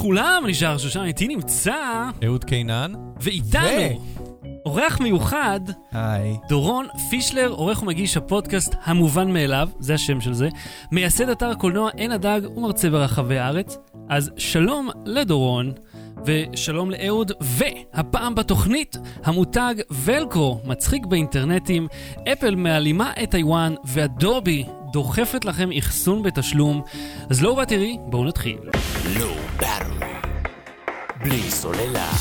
לכולם, אני שר שושן, איתי נמצא, אהוד קינן. ואיתנו, אורח מיוחד, היי. דורון פישלר, עורך ומגיש הפודקאסט המובן מאליו, זה השם של זה, מייסד אתר הקולנוע עין הדג ומרצה ברחבי הארץ. אז שלום לדורון, ושלום לאהוד, והפעם בתוכנית, המותג ולקרו, מצחיק באינטרנטים, אפל מעלימה את טיוואן, ואדובי דוחפת לכם אחסון בתשלום. אז לא תראי, בואו נתחיל. ברור. בלי סוללה.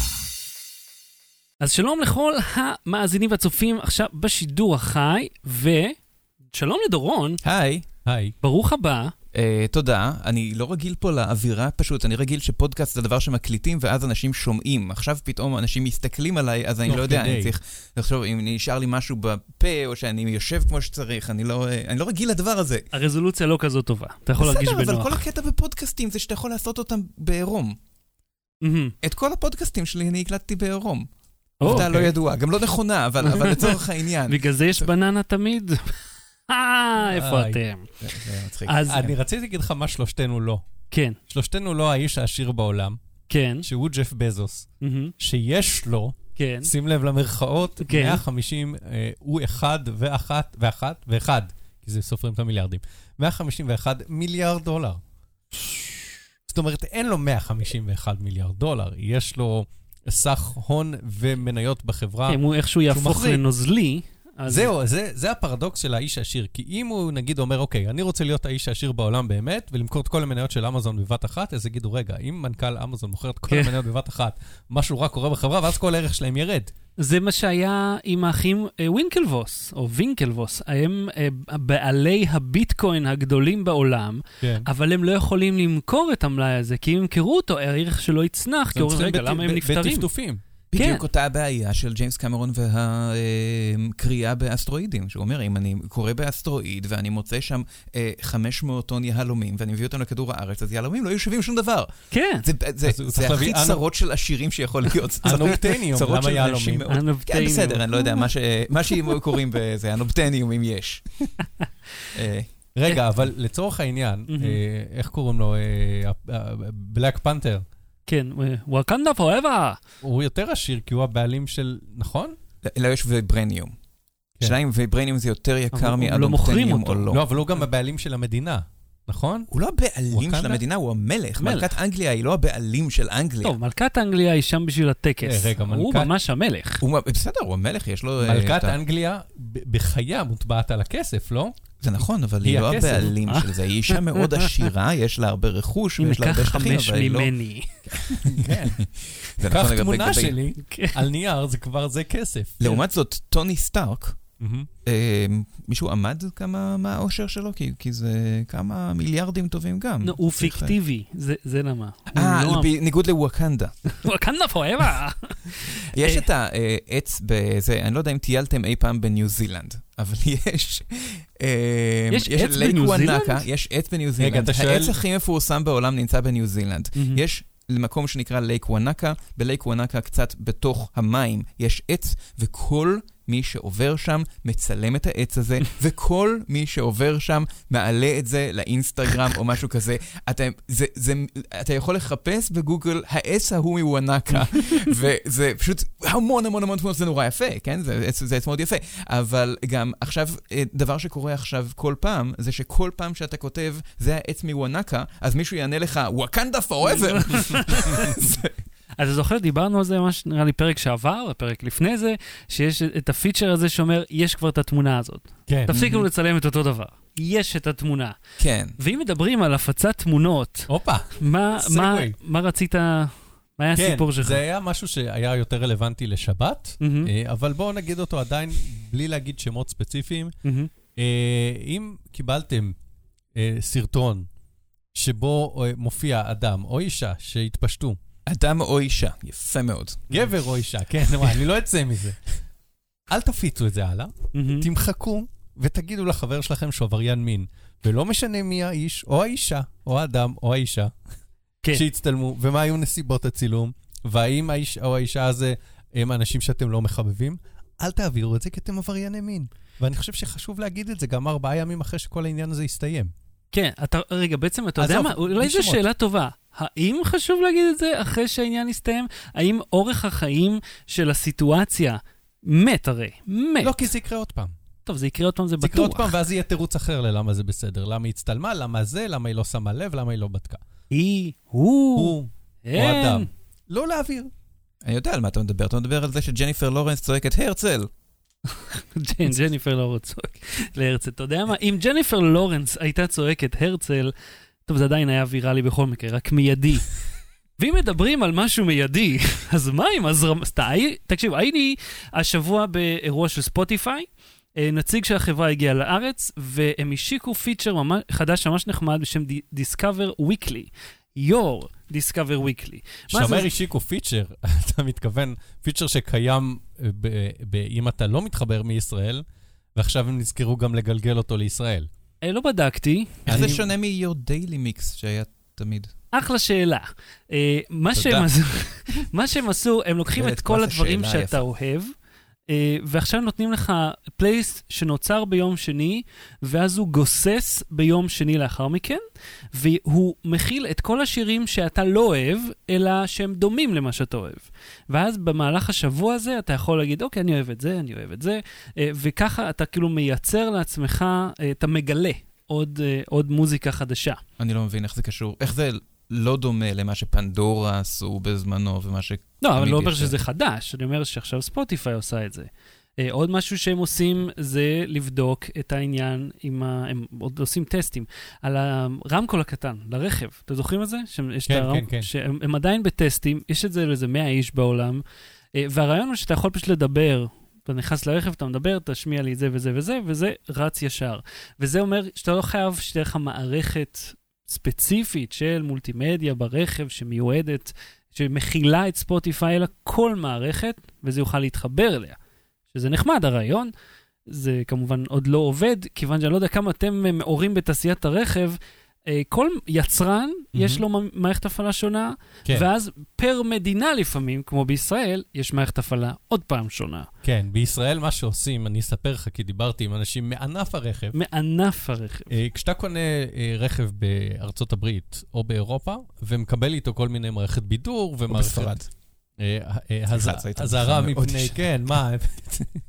אז שלום לכל המאזינים והצופים עכשיו בשידור החי, ושלום לדורון, היי. היי. ברוך הבא. Uh, תודה. אני לא רגיל פה לאווירה פשוט, אני רגיל שפודקאסט זה דבר שמקליטים ואז אנשים שומעים. עכשיו פתאום אנשים מסתכלים עליי, אז אני לא יודע. אני צריך לחשוב אם נשאר לי משהו בפה, או שאני יושב כמו שצריך, אני לא, אה, אני לא רגיל לדבר הזה. הרזולוציה לא כזאת טובה, אתה יכול להרגיש בסדר, אבל בנוח. כל הקטע בפודקאסטים זה שאתה יכול לעשות אותם בעירום. מהמם. את כל הפודקאסטים שלי אני הקלטתי בעירום. עובדה לא אוקיי. ידועה, גם לא נכונה, אבל אבל לצורך העניין. בגלל זה יש בננה תמיד? אה, איפה. אתם? אז אני רציתי להגיד לך מה שלושתנו לא. כן, שלושתנו לא האיש העשיר בעולם, כן, שהוא ג'ף בזוס, מהמם, שיש לו, כן, שים לב למרכאות, כן. 150, אה, הוא אחד ואחת, ואחת, ואחד, כי זה סופרים את המיליארדים. 151 מיליארד דולר. אומרת, אין לו 151 מיליארד דולר, יש לו סך הון ומניות בחברה. אם הוא איכשהו יהפוך. לנוזלי, אז... זהו, זה, זה הפרדוקס של האיש העשיר. כי אם הוא נגיד אומר, אוקיי, אני רוצה להיות האיש העשיר בעולם באמת, ולמכור את כל המניות של אמזון בבת אחת, אז יגידו, רגע, אם מנכ"ל אמזון מוכר את כל כן. המניות בבת אחת, משהו רע קורה בחברה, ואז כל הערך שלהם ירד. זה מה שהיה עם האחים אה, וינקלבוס, או וינקלבוס. הם אה, בעלי הביטקוין הגדולים בעולם, כן. אבל הם לא יכולים למכור את המלאי הזה, כי אם ימכרו אותו, הערך שלו יצנח, כי אומרים, רגע, למה הם נפטרים? בטפטופים. בדיוק כן. אותה הבעיה של ג'יימס קמרון והקריאה באסטרואידים, שהוא אומר, אם אני קורא באסטרואיד ואני מוצא שם אה, 500 טון יהלומים ואני מביא אותם לכדור הארץ, אז יהלומים לא היו שווים שום דבר. כן, זה, זה, זה הכי צרות של עשירים שיכול להיות. זה צרות- למה יהלומים? מאוד- כן, אנופטניום. בסדר, אני לא יודע, מה ש- מה שהם קוראים בזה, אנופטניום אם יש. אה, רגע, אבל לצורך העניין. אה, איך קוראים לו? בלק פנתר. כן, וואקנדה פואבה. הוא יותר עשיר כי הוא הבעלים של... נכון? לא יש ויברניום. כן. השאלה אם ויברניום זה יותר יקר לא אותו. או לא. לא, אבל הוא גם הבעלים של המדינה, נכון? הוא לא הבעלים של? המדינה, הוא המלך. מלך. מלכת אנגליה היא לא הבעלים של אנגליה. טוב, מלכת אנגליה היא שם בשביל הטקס. אה, רגע, הוא מלכת- ממש המלך. הוא, בסדר, הוא המלך, יש לו... אה, מלכת אנגליה בחייה מוטבעת על הכסף, לא? זה נכון, אבל היא היא לא. הבעלים אה? של זה. היא אישה מאוד עשירה, יש לה הרבה רכוש ויש לה הרבה שטחים, חמש אבל היא לא... ממני. כן. זה קח נכון תמונה שלי, כן. על נייר זה כבר זה כסף. לעומת זאת, טוני סטארק. אה, מישהו עמד כמה מהאושר שלו? כי כי זה כמה מיליארדים טובים גם. נו, הוא פיקטיבי, זה זה למה. אה, הוא לא- בניגוד לווקנדה. וואקנדה פואבה. יש אה. את העץ בזה, אני לא יודע אם טיילתם אי פעם בניו זילנד, אבל יש... אה, יש עץ בניו זילנד? יש עץ בניו זילנד. העץ הכי מפורסם בעולם נמצא בניו זילנד. יש מקום שנקרא לייק וואנקה, בלייק וואנקה קצת בתוך המים יש עץ, וכל מי שעובר שם מצלם את העץ הזה, וכל מי שעובר שם מעלה את זה לאינסטגרם או משהו כזה. אתה, זה, זה, אתה יכול לחפש בגוגל העץ ההוא מוואנקה, וזה פשוט המון המון המון תמונות, זה נורא יפה, כן? זה עץ, זה עץ מאוד יפה. אבל גם עכשיו, אה, דבר שקורה עכשיו כל פעם, זה שכל פעם שאתה כותב, זה העץ מוואנקה, אז מישהו יענה לך, וואקנדה פוראבר. אז אתה זוכר, דיברנו על זה ממש, נראה לי, פרק שעבר, הפרק לפני זה, שיש את הפיצ'ר הזה שאומר, יש כבר את התמונה הזאת. כן. תפסיקו לצלם את אותו דבר. יש את התמונה. כן. ואם מדברים על הפצת תמונות, הופה. מה, מה. מה רצית, מה היה כן, הסיפור שלך? זה היה משהו שהיה יותר רלוונטי לשבת, מהמם, אה, אבל בואו נגיד אותו עדיין בלי להגיד שמות ספציפיים. מהמם. אה, אם קיבלתם אה, סרטון שבו מופיע אדם או אישה שהתפשטו, אדם או אישה, יפה מאוד. גבר או אישה, כן, וואי, אני לא אצא מזה. אל תפיצו את זה הלאה. תמחקו ותגידו לחבר שלכם שהוא עבריין מין. ולא משנה מי האיש, או האישה, או האדם, או האישה, כן. שהצטלמו, ומה היו נסיבות הצילום, והאם האיש או האישה הזה הם אנשים שאתם לא מחבבים, אל תעבירו את זה כי אתם עברייני מין. ואני חושב שחשוב להגיד את זה גם ארבעה ימים אחרי שכל העניין הזה יסתיים. כן, אתה, רגע, בעצם אתה יודע מה, אולי זו. שאלה טובה. האם חשוב להגיד את זה אחרי שהעניין יסתיים? האם אורך החיים של הסיטואציה מת הרי, מת. לא, כי זה יקרה עוד פעם. טוב, זה יקרה עוד פעם, זה זה יקרה עוד בטוח. פעם, ואז יהיה תירוץ אחר ללמה זה בסדר. למה היא הצטלמה, למה זה, למה היא לא שמה לב, למה היא לא בדקה. היא, הוא, הוא או אין. אדם. לא להעביר. אני יודע על מה אתה מדבר, אתה מדבר על זה שג'ניפר לורנס צועקת הרצל. ג'ניפר לורנס צועק להרצל. אתה יודע מה? אם ג'ניפר לורנס הייתה צועקת הרצל, טוב, זה עדיין היה ויראלי בכל מקרה, רק מיידי. ואם מדברים על משהו מיידי, אז מה עם הזרמה? תקשיב, הייתי השבוע באירוע של ספוטיפיי, אה, נציג של החברה הגיע לארץ, והם השיקו feature חדש ממש נחמד בשם Di- Discover Weekly. Your Discover Weekly. זה? שאומר השיקו פיצ'ר, אתה מתכוון פיצ'ר שקיים אה, ב- ב- אם אתה לא מתחבר מישראל, ועכשיו הם נזכרו גם לגלגל אותו לישראל. אה, לא בדקתי, איך זה אני- שונה מ-Your Daily Mix שהיה תמיד? אחלה שאלה. אה, מה. שהם עשו, מה שהם עשו, הם לוקחים את כל זה הדברים שאתה יפה. אוהב, אה, ועכשיו נותנים לך פלייליסט שנוצר ביום שני, ואז הוא גוסס ביום שני לאחר מכן, והוא מכיל את כל השירים שאתה לא אוהב, אלא שהם דומים למה שאתה אוהב. ואז במהלך השבוע הזה אתה יכול להגיד, אוקיי, אני אוהב את זה, אני אוהב את זה, אה, וככה אתה כאילו מייצר לעצמך, אה, אתה מגלה עוד, אה, עוד מוזיקה חדשה. אני לא מבין איך זה קשור, איך זה לא דומה למה שפנדורה עשו בזמנו ומה ש... לא, אבל לא אומר שזה חדש, אני אומר שעכשיו ספוטיפיי עושה את זה. אה, עוד משהו שהם עושים זה לבדוק את העניין עם ה... הם עוד עושים טסטים על הרמקול הקטן, לרכב. אתם זוכרים את זה? שיש כן, את הרמ- כן, כן. שהם הם עדיין בטסטים, יש את זה לאיזה 100 איש בעולם, אה, והרעיון הוא שאתה יכול פשוט לדבר. אתה נכנס לרכב, אתה מדבר, תשמיע לי את זה וזה וזה, וזה רץ ישר. וזה אומר שאתה לא חייב שתהיה לך מערכת ספציפית של מולטימדיה ברכב שמיועדת, שמכילה את ספוטיפיי, אלא כל מערכת, וזה יוכל להתחבר אליה. שזה נחמד הרעיון, זה כמובן עוד לא עובד, כיוון שאני לא יודע כמה אתם מעורים בתעשיית הרכב. אה, כל יצרן, יש לו מערכת הפעלה שונה, כן, ואז פר מדינה לפעמים, כמו בישראל, יש מערכת הפעלה עוד פעם שונה. כן, בישראל מה שעושים, אני אספר לך, כי דיברתי עם אנשים מענף הרכב. מענף הרכב. אה, כשאתה קונה אה, רכב בארצות הברית או באירופה, ומקבל איתו כל מיני מערכת בידור ומערכת... בספרד. זו הייתה אזהרה מפני. כן, מה,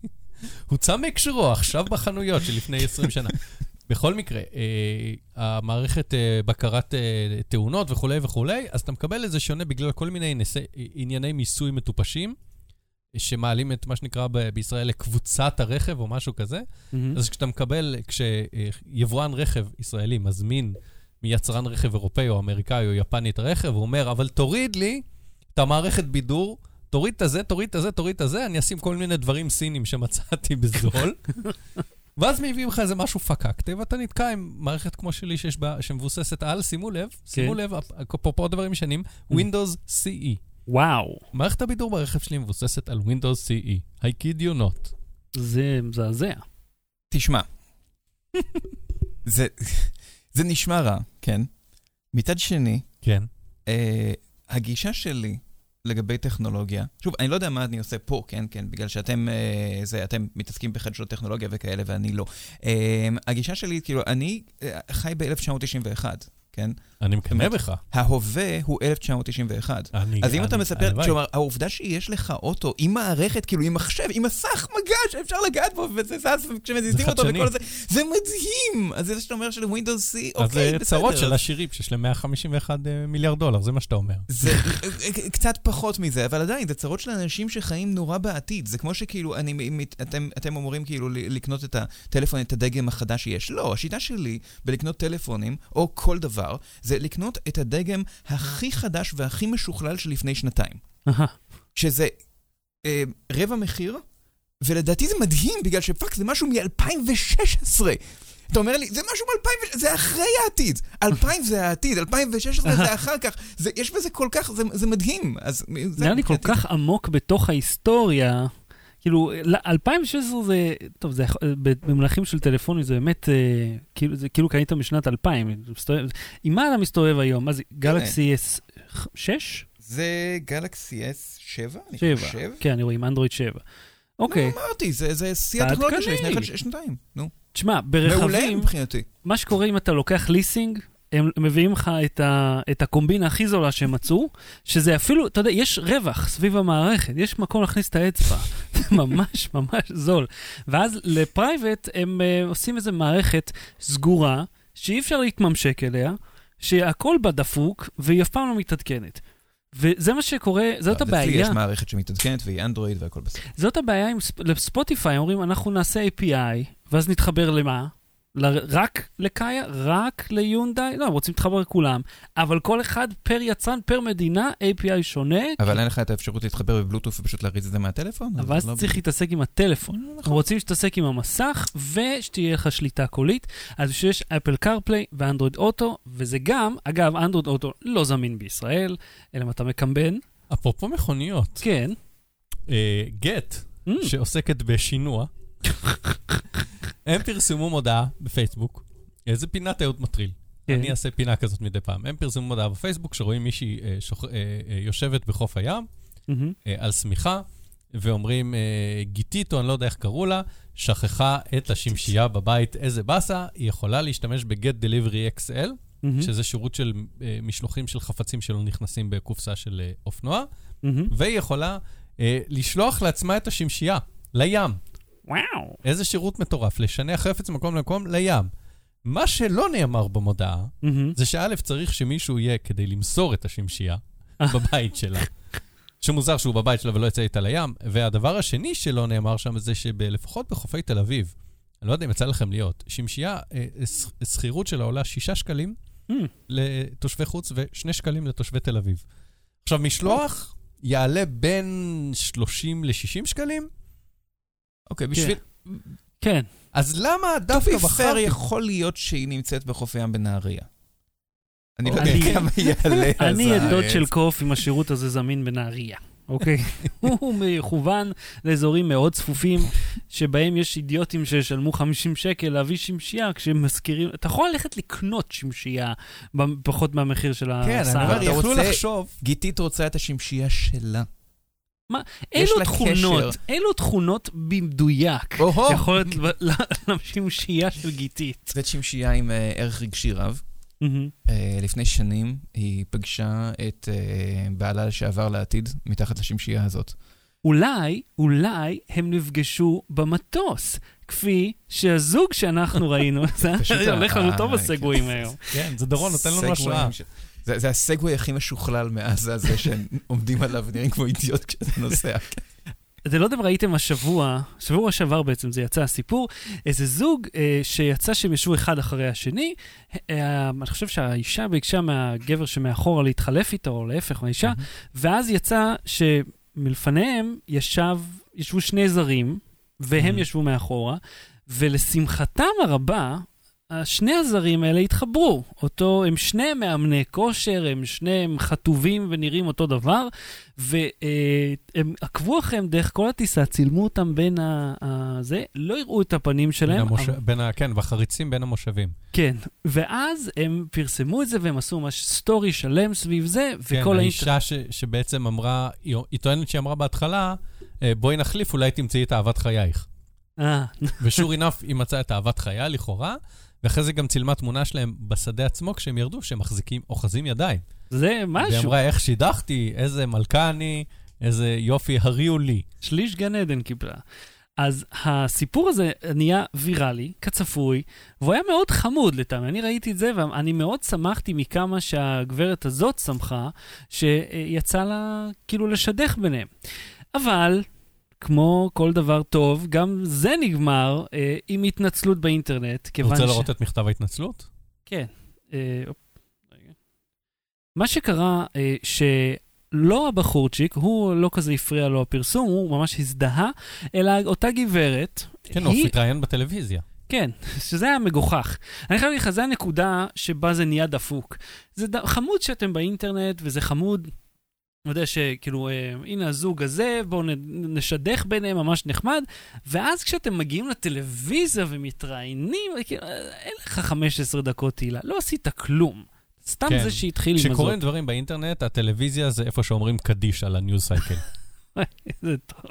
הוצא מהקשרו עכשיו בחנויות של לפני 20 שנה. בכל מקרה, אה, המערכת אה, בקרת אה, תאונות וכולי וכולי, אז אתה מקבל את זה שונה בגלל כל מיני נשא, ענייני מיסוי מטופשים, שמעלים את מה שנקרא ב- בישראל לקבוצת הרכב או משהו כזה. מהמם. אז כשאתה מקבל, כשיבואן רכב ישראלי מזמין מיצרן רכב אירופאי או אמריקאי או יפני את הרכב, הוא אומר, אבל תוריד לי את המערכת בידור, תוריד את הזה, תוריד את הזה, תוריד את הזה, אני אשים כל מיני דברים סינים שמצאתי בזול. ואז מביאים לך איזה משהו פקקטה, ואתה נתקע עם מערכת כמו שלי שיש בה, שמבוססת על, שימו לב, שימו לב, אפרופו דברים ישנים, Windows CE. וואו, מערכת הבידור ברכב שלי מבוססת על Windows CE. I kid you not. זה מזעזע. תשמע, זה, זה נשמע רע, כן? מצד שני, כן. אה, הגישה שלי לגבי טכנולוגיה, שוב, אני לא יודע מה אני עושה פה, כן, כן, בגלל שאתם, אה, זה, אתם מתעסקים בחדשות טכנולוגיה וכאלה ואני לא. אה, הגישה שלי, כאילו, אני אה, חי ב-1991, כן? אני מקנא? בך. ההווה הוא 1991. אני, אז אם אני- אתה מספר. כלומר, העובדה שיש לך אוטו עם מערכת, כאילו עם מחשב, עם מסך מגע שאפשר לגעת בו, וזה זז כשמזיזים אותו חדשני. וכל זה, זה מדהים! אז זה שאתה אומר של Windows C, אז אוקיי, זה בסדר. צרות של עשירים שיש להם 151 אה, מיליארד דולר, זה מה שאתה אומר. זה אה, קצת פחות מזה, אבל עדיין, זה צרות של אנשים שחיים נורא בעתיד. זה כמו שכאילו, אני, אתם, אתם אמורים כאילו לקנות את הטלפון, את הדגם החדש שיש. לא, השיטה שלי בלקנות טלפונים, או כל דבר, זה לקנות את הדגם הכי חדש והכי משוכלל של לפני שנתיים. שזה אה, רבע מחיר, ולדעתי זה מדהים, בגלל שפאק, זה משהו מ-2016. אתה אומר לי, זה משהו מ-2016, זה אחרי העתיד. 2000 זה העתיד, 2016 זה אחר כך. זה, יש בזה כל כך, זה, זה מדהים. אז זה נראה לי כל כך עמוק בתוך ההיסטוריה. כאילו, ל- 2016 זה, טוב, זה במונחים של טלפונים זה באמת, אה, כאילו, זה כאילו קנית משנת 2000. מסתובב- עם מה אתה מסתובב היום? מה זה, גלקסי S6? זה גלקסי S7, אני 7. חושב. כן, אני רואה עם אנדרואיד 7. אוקיי, לא, אמרתי, זה, זה שיא הטכנולוגיה של עדכני. לפני שנתיים. נו. תשמע, מעולה ברכבים, מבחינתי. מה שקורה אם אתה לוקח ליסינג, הם מביאים לך את, ה, את הקומבינה הכי זולה שהם מצאו, שזה אפילו, אתה יודע, יש רווח סביב המערכת, יש מקום להכניס את האצבע. זה ממש ממש זול. ואז לפרייבט הם uh, עושים איזו מערכת סגורה, שאי אפשר להתממשק אליה, שהכל בה דפוק, והיא אף פעם לא מתעדכנת. וזה מה שקורה, זאת לא, אצלי הבעיה. יש מערכת שמתעדכנת והיא אנדרואיד והכל בסדר. זאת הבעיה עם ספ- לספוטיפיי, אומרים, אנחנו נעשה API, ואז נתחבר למה? ל- רק לקאיה? רק ליונדאי? לא, הם רוצים להתחבר לכולם, אבל כל אחד פר יצרן, פר מדינה, API שונה, אבל אין לך את האפשרות להתחבר בבלוטוף ופשוט להריץ את זה מהטלפון? אבל אז לא צריך להתעסק עם הטלפון. אנחנו רוצים שתתעסק עם המסך, ושתהיה לך שליטה קולית. אז שיש אפל קרפליי ואנדרואיד אוטו, וזה גם, אגב, אנדרואיד אוטו לא זמין בישראל, אלא אם אתה מקמבן. אפרופו מכוניות, כן. אה, גט, Mm. שעוסקת בשינוע, הם פרסמו מודעה בפייסבוק, איזה פינת אהוד מטריל. כן. אני אעשה פינה כזאת מדי פעם. הם פרסמו מודעה בפייסבוק שרואים מישהי אה. אה, אה, יושבת בחוף הים. אה, על שמיכה, ואומרים, אה, גיתית, או אני לא יודע איך קראו לה, שכחה את השמשייה בבית, איזה באסה, היא יכולה להשתמש ב-Get Delivery XL. שזה שירות של אה, משלוחים של חפצים שלא נכנסים בקופסה של אה, אופנוע. והיא יכולה אה, לשלוח לעצמה את השמשייה לים. וואו. איזה שירות מטורף, לשנע חפץ ממקום למקום לים. מה שלא נאמר במודעה, מהמם. זה שא' צריך שמישהו יהיה כדי למסור את השמשייה בבית שלה. שמוזר שהוא בבית שלה ולא יצא איתה לים. והדבר השני שלא נאמר שם זה שלפחות בחופי תל אביב, אני לא יודע אם יצא לכם להיות, שמשייה, אה, ש- שכירות שלה עולה 6 שקלים Mm. לתושבי חוץ ו-2 שקלים לתושבי תל אביב. עכשיו, משלוח יעלה בין 30 ל-60 שקלים, אוקיי, בשביל... כן. אז למה To דווקא בחרתי? יכול להיות שהיא נמצאת בחוף הים בנהריה. אני לא אני- יודע כמה יעלה אז אני עדות של קוף אם השירות הזה זמין בנהריה, אוקיי? הוא מכוון לאזורים מאוד צפופים, שבהם יש אידיוטים שישלמו 50 שקל להביא שמשייה כשהם מזכירים... אתה יכול ללכת לקנות שמשייה בפחות מהמחיר של כן, ההסעה. אני אומר, יכלו לחשוב. גיתית רוצה את השמשייה שלה. יש אילו תכונות, קשר. אילו תכונות במדויק או-הו. יכול להיות ל- ל- לשמשייה של גיתית. זאת שמשייה עם אה, ערך רגשי רב. אה, לפני שנים היא פגשה את אה, בעלה לשעבר לעתיד מתחת לשמשייה הזאת. אולי, אולי הם נפגשו במטוס, כפי שהזוג שאנחנו ראינו, זה הולך לנו טוב הסגוויים היום. כן, זה דורון נותן לנו השראה. זה, זה הסגווי הכי משוכלל מאז הזה שהם עומדים עליו ונראים כמו אידיוט כשאתה נוסע. אתם לא יודע אם ראיתם השבוע, שבוע שעבר בעצם זה יצא הסיפור, איזה זוג אה, שיצא שהם ישבו אחד אחרי השני, אה, אני חושב שהאישה ביקשה מהגבר שמאחורה להתחלף איתו, או להפך מהאישה, ואז יצא שמלפניהם ישב, ישבו שני זרים, והם Mhm. ישבו מאחורה, ולשמחתם הרבה, שני הזרים האלה התחברו. אותו, הם שניהם מאמני כושר, הם שניהם חטובים ונראים אותו דבר, והם עקבו אחריהם דרך כל הטיסה, צילמו אותם בין ה... זה, לא הראו את הפנים בין שלהם. המוש- אבל- בין ה... כן, בחריצים בין המושבים. כן, ואז הם פרסמו את זה והם עשו ממש סטורי שלם סביב זה, כן, וכל. האישה ש- שבעצם אמרה, היא היא טוענת שהיא אמרה בהתחלה, אה, בואי נחליף, אולי תמצאי את אהבת חייך. אה, ושור אינף, היא מצאה את אהבת חייה לכאורה, ואחרי זה גם צילמה תמונה שלהם בשדה עצמו כשהם ירדו, שהם מחזיקים, אוחזים ידיים. זה והיא משהו. אמרה, איך שידכתי, איזה מלכה אני, איזה יופי, הריעו לי. שליש גן עדן קיבלה. אז הסיפור הזה נהיה ויראלי, כצפוי, והוא היה מאוד חמוד לטעמי. אני ראיתי את זה, ואני מאוד שמחתי מכמה שהגברת הזאת שמחה, שיצא לה כאילו לשדך ביניהם. אבל, כמו כל דבר טוב, גם זה נגמר אה, עם התנצלות באינטרנט, כיוון רוצה ש... לראות את מכתב ההתנצלות? כן. אה, אופ. מה שקרה, אה, שלא הבחורצ'יק, הוא לא כזה הפריע לו הפרסום, הוא ממש הזדהה, אלא אותה גברת, כן, הוא היא- התראיין בטלוויזיה. כן, שזה היה מגוחך. אני חייב להגיד לך, זו הנקודה שבה זה נהיה דפוק. זה ד... חמוד שאתם באינטרנט, וזה חמוד, אני יודע שכאילו, אה, הנה הזוג הזה, בואו נשדך ביניהם, ממש נחמד, ואז כשאתם מגיעים לטלוויזיה ומתראיינים, כאילו, אה, אין לך 15 דקות תהילה, לא עשית כלום. סתם כן. זה שהתחיל עם הזאת. כשקורים דברים באינטרנט, הטלוויזיה זה איפה שאומרים קדיש על ה news cycle. זה טוב.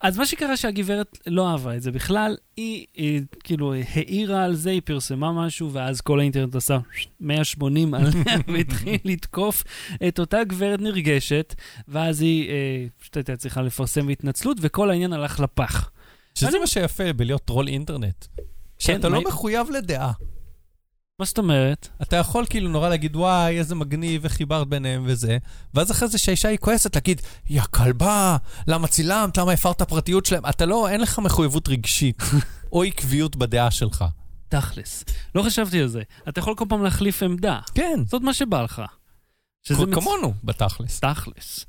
אז מה שקרה שהגברת לא אהבה את זה בכלל, היא, היא כאילו העירה על זה, היא פרסמה משהו, ואז כל האינטרנט עשה 180 עליה והתחיל לתקוף את אותה גברת נרגשת, ואז היא אה, פשוט הייתה צריכה לפרסם התנצלות, וכל העניין הלך לפח. שזה מה שיפה בלהיות טרול אינטרנט. כן, שאתה לא מה- מחויב לדעה. מה זאת אומרת? אתה יכול כאילו נורא להגיד, וואי, איזה מגניב, איך חיברת ביניהם וזה, ואז אחרי זה שהאישה היא כועסת, להגיד, יא כלבה, למה צילמת, למה הפרת פרטיות שלהם? אתה לא, אין לך מחויבות רגשית, או עקביות בדעה שלך. תכלס. לא חשבתי על זה. אתה יכול כל פעם להחליף עמדה. כן, זאת מה שבא לך. שזה כ- מצ- כמונו, בתכלס. תכלס.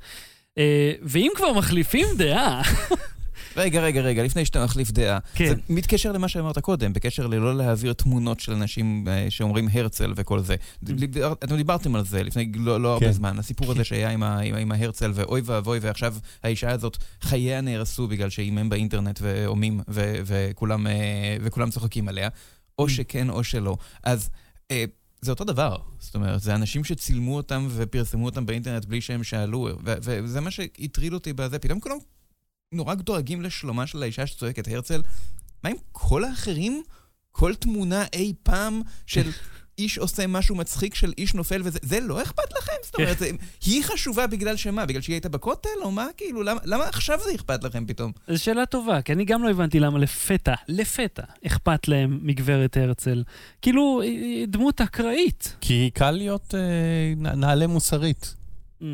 אה, ואם כבר מחליפים דעה, רגע, רגע, רגע, לפני שאתה מחליף דעה. כן. זה מתקשר למה שאמרת קודם, בקשר ללא להעביר תמונות של אנשים אה, שאומרים הרצל וכל זה. דיבר- אתם דיברתם על זה לפני לא לא הרבה כן. זמן, הסיפור הזה שהיה עם ה- עם עם ההרצל, ואוי ואבוי, ועכשיו האישה הזאת, חייה נהרסו בגלל שהיא מם באינטרנט והומים, ו- וכולם אה, וכולם צוחקים עליה. או שכן או שלא. אז... אה, זה אותו דבר, זאת אומרת, זה אנשים שצילמו אותם ופרסמו אותם באינטרנט בלי שהם שאלו, וזה מה שהטריד אותי בזה, פתאום כולם נורא דואגים לשלומה של האישה שצועקת הרצל. מה עם כל האחרים? כל תמונה אי פעם של איש עושה משהו מצחיק של איש נופל וזה, זה לא אכפת לכם? זאת אומרת, זה, היא חשובה בגלל שמה? בגלל שהיא הייתה בכותל? או מה? כאילו, למה, למה עכשיו זה אכפת לכם פתאום? זו שאלה טובה, כי אני גם לא הבנתי למה לפתע, לפתע, אכפת להם מגברת הרצל. כאילו, דמות אקראית. כי קל להיות אה, נעלה מוסרית. Mm.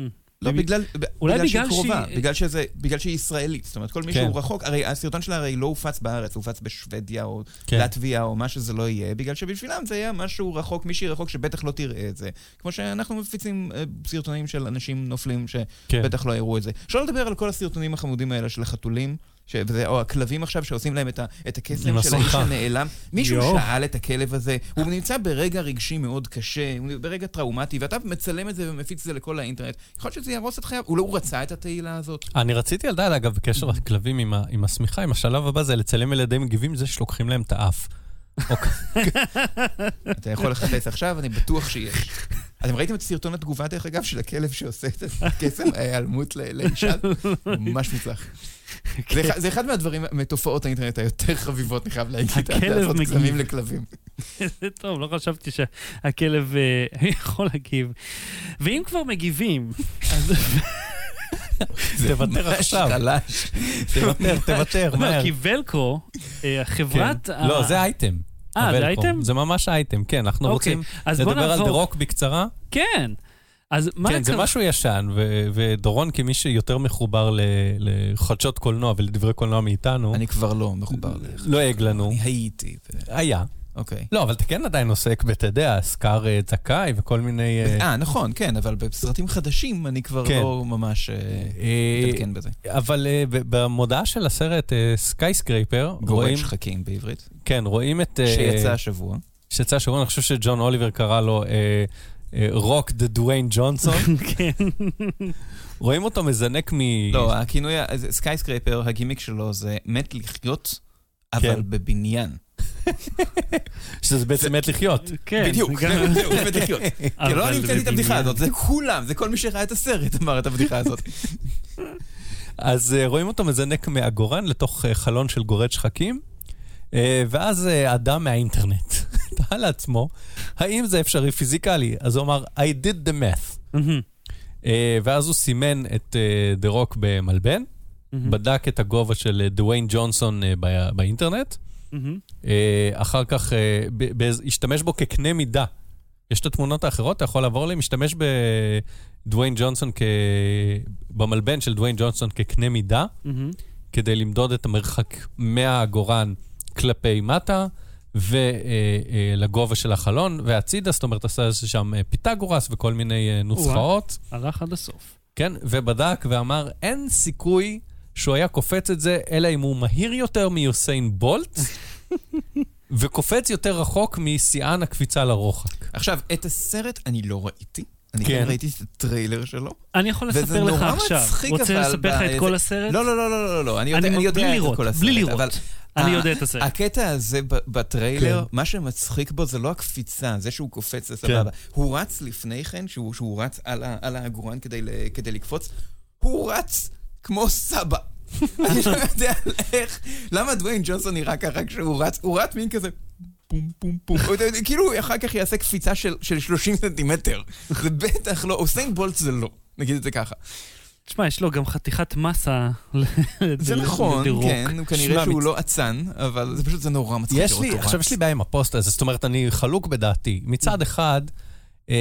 לא, בג- בגלל, אולי בגלל שהיא בגלל קרובה, שהיא- בגלל, שזה, בגלל שהיא ישראלית. זאת אומרת, כל מי כן. שהוא רחוק, הרי הסרטון שלה הרי לא הופץ בארץ, הופץ בשוודיה או כן. לטביה או מה שזה לא יהיה, בגלל שבשבילם זה היה משהו רחוק, מישהי רחוק שבטח לא תראה את זה. כמו שאנחנו מפיצים אה, סרטונים של אנשים נופלים כן. שבטח לא יראו את זה. שלא לדבר על כל הסרטונים החמודים האלה של החתולים. ש... וזה, או הכלבים עכשיו שעושים להם את, ה... את הקסם של האיש. הנעלם. מישהו יואו. שאל את הכלב הזה, הוא נמצא ברגע רגשי מאוד קשה, הוא ברגע טראומטי, ואתה מצלם את זה ומפיץ את זה לכל האינטרנט. יכול להיות שזה יהרוס את חייו, אולי הוא רצה את התהילה הזאת. אני רציתי לדעת, אגב, בקשר לכלבים עם ה- עם השמיכה, עם השלב הבא זה לצלם ילדי מגיבים זה שלוקחים להם את האף. אוקיי. אתה יכול לחפש עכשיו, אני בטוח שיש. אתם ראיתם את סרטון התגובה, דרך אגב, של הכלב שעושה את הקסם ההיעלמות ל- לאישה? ממש מוצלח. זה אחד- זה אחד מהדברים, מתופעות האינטרנט היותר חביבות, אני חייב להגיד, הכלב מגיב. קסמים לכלבים. זה טוב, לא חשבתי שהכלב אה, יכול להגיב. ואם כבר מגיבים, אז... תוותר עכשיו. תוותר, תוותר, מהר. כי ולקרו, אה, חברת... כן. לא, זה אייטם. אה, זה. אייטם? זה ממש אייטם, כן. אנחנו אוקיי, רוצים לדבר על דה. רוק בקצרה. כן. אז מה כן, זה? משהו ישן, ו- ודורון, כמי שיותר מחובר ל- לחדשות קולנוע ולדברי קולנוע מאיתנו, אני כבר לא מחובר לך. לועג לנו. אני הייתי. ו- היה. אוקיי. לא, אבל אתה כן עדיין עוסק אתה יודע, סקאר אה, זכאי וכל מיני... אה, אה, נכון, כן, אבל בסרטים חדשים אני כבר כן. לא ממש אה, אה, מתעדכן בזה. אבל אה, במודעה של הסרט סקייסקרייפר, רואים, גורם שחקים בעברית. כן, רואים את... אה, שיצא השבוע. שיצא השבוע, אני חושב שג'ון אוליבר קרא לו רוק דה דוויין ג'ונסון. כן. רואים אותו מזנק מ... לא, הכינוי, סקייסקרייפר, הגימיק שלו זה מת לחיות, אבל כן. בבניין. שזה בעצם מת לחיות. כן. בדיוק, זהו, מת לחיות. כי אבל לא אני המצאתי את הבדיחה. הזאת, זה כולם, זה כל מי שראה את הסרט אמר את הבדיחה הזאת. אז אה, רואים אותו מזנק מהגורן לתוך אה, חלון של גורד שחקים, אה, ואז אה, אדם מהאינטרנט תהה לעצמו, האם זה אפשרי פיזיקלי? אז הוא אמר, I did the math. אה, ואז הוא סימן את דה רוק במלבן, מהמם, בדק את הגובה של אה, דוויין ג'ונסון אה, ב- באינטרנט. אה, אחר כך אה, ב- השתמש בו כקנה מידה. יש את התמונות האחרות, אתה יכול לעבור עליהן, משתמש בדוויין ג'ונסון כ... במלבן של דוויין ג'ונסון כקנה מידה, מהמם. כדי למדוד את המרחק מהגורן כלפי מטה, ולגובה של החלון, והצידה, זאת אומרת, עשה שם אה, פיתגורס וכל מיני אה, נוסחאות, הלך עד הסוף. כן, ובדק ואמר, אין סיכוי שהוא היה קופץ את זה, אלא אם הוא מהיר יותר מיוסיין בולט, וקופץ יותר רחוק משיאן הקפיצה לרוחק. עכשיו, את הסרט אני לא ראיתי. אני כן. כן ראיתי את הטריילר שלו. אני יכול וזה לספר לך נורא עכשיו. מצחיק, רוצה אבל לספר לך את כל הסרט? לא, לא, לא, לא, לא, לא, אני יודע אני אני יודע בלי את לראות, כל הסרט. בלי לראות. אני ה- יודע את הסרט. הקטע הזה ב- בטריילר, כן. מה שמצחיק בו זה לא הקפיצה, זה שהוא קופץ זה סבבה. הוא רץ לפני כן, שהוא שהוא רץ על העגורן כדי ל- כדי לקפוץ, הוא רץ כמו סבא. אני לא יודע איך, למה דוויין ג'ונסון נראה ככה כשהוא רץ, הוא רץ מין כזה פום פום פום, כאילו אחר כך יעשה קפיצה של, של 30 סנטימטר. זה בטח לא, יוסיין בולט זה לא, נגיד את זה ככה. תשמע, יש לו גם חתיכת מסה. ל- זה ל- נכון. כן, הוא כנראה שהוא לא אצן, אבל זה פשוט, זה נורא מצחיק לראות אותו עכשיו רץ. יש לי בעיה עם הפוסט הזה, זאת אומרת, אני חלוק בדעתי. מצד אחד, אה,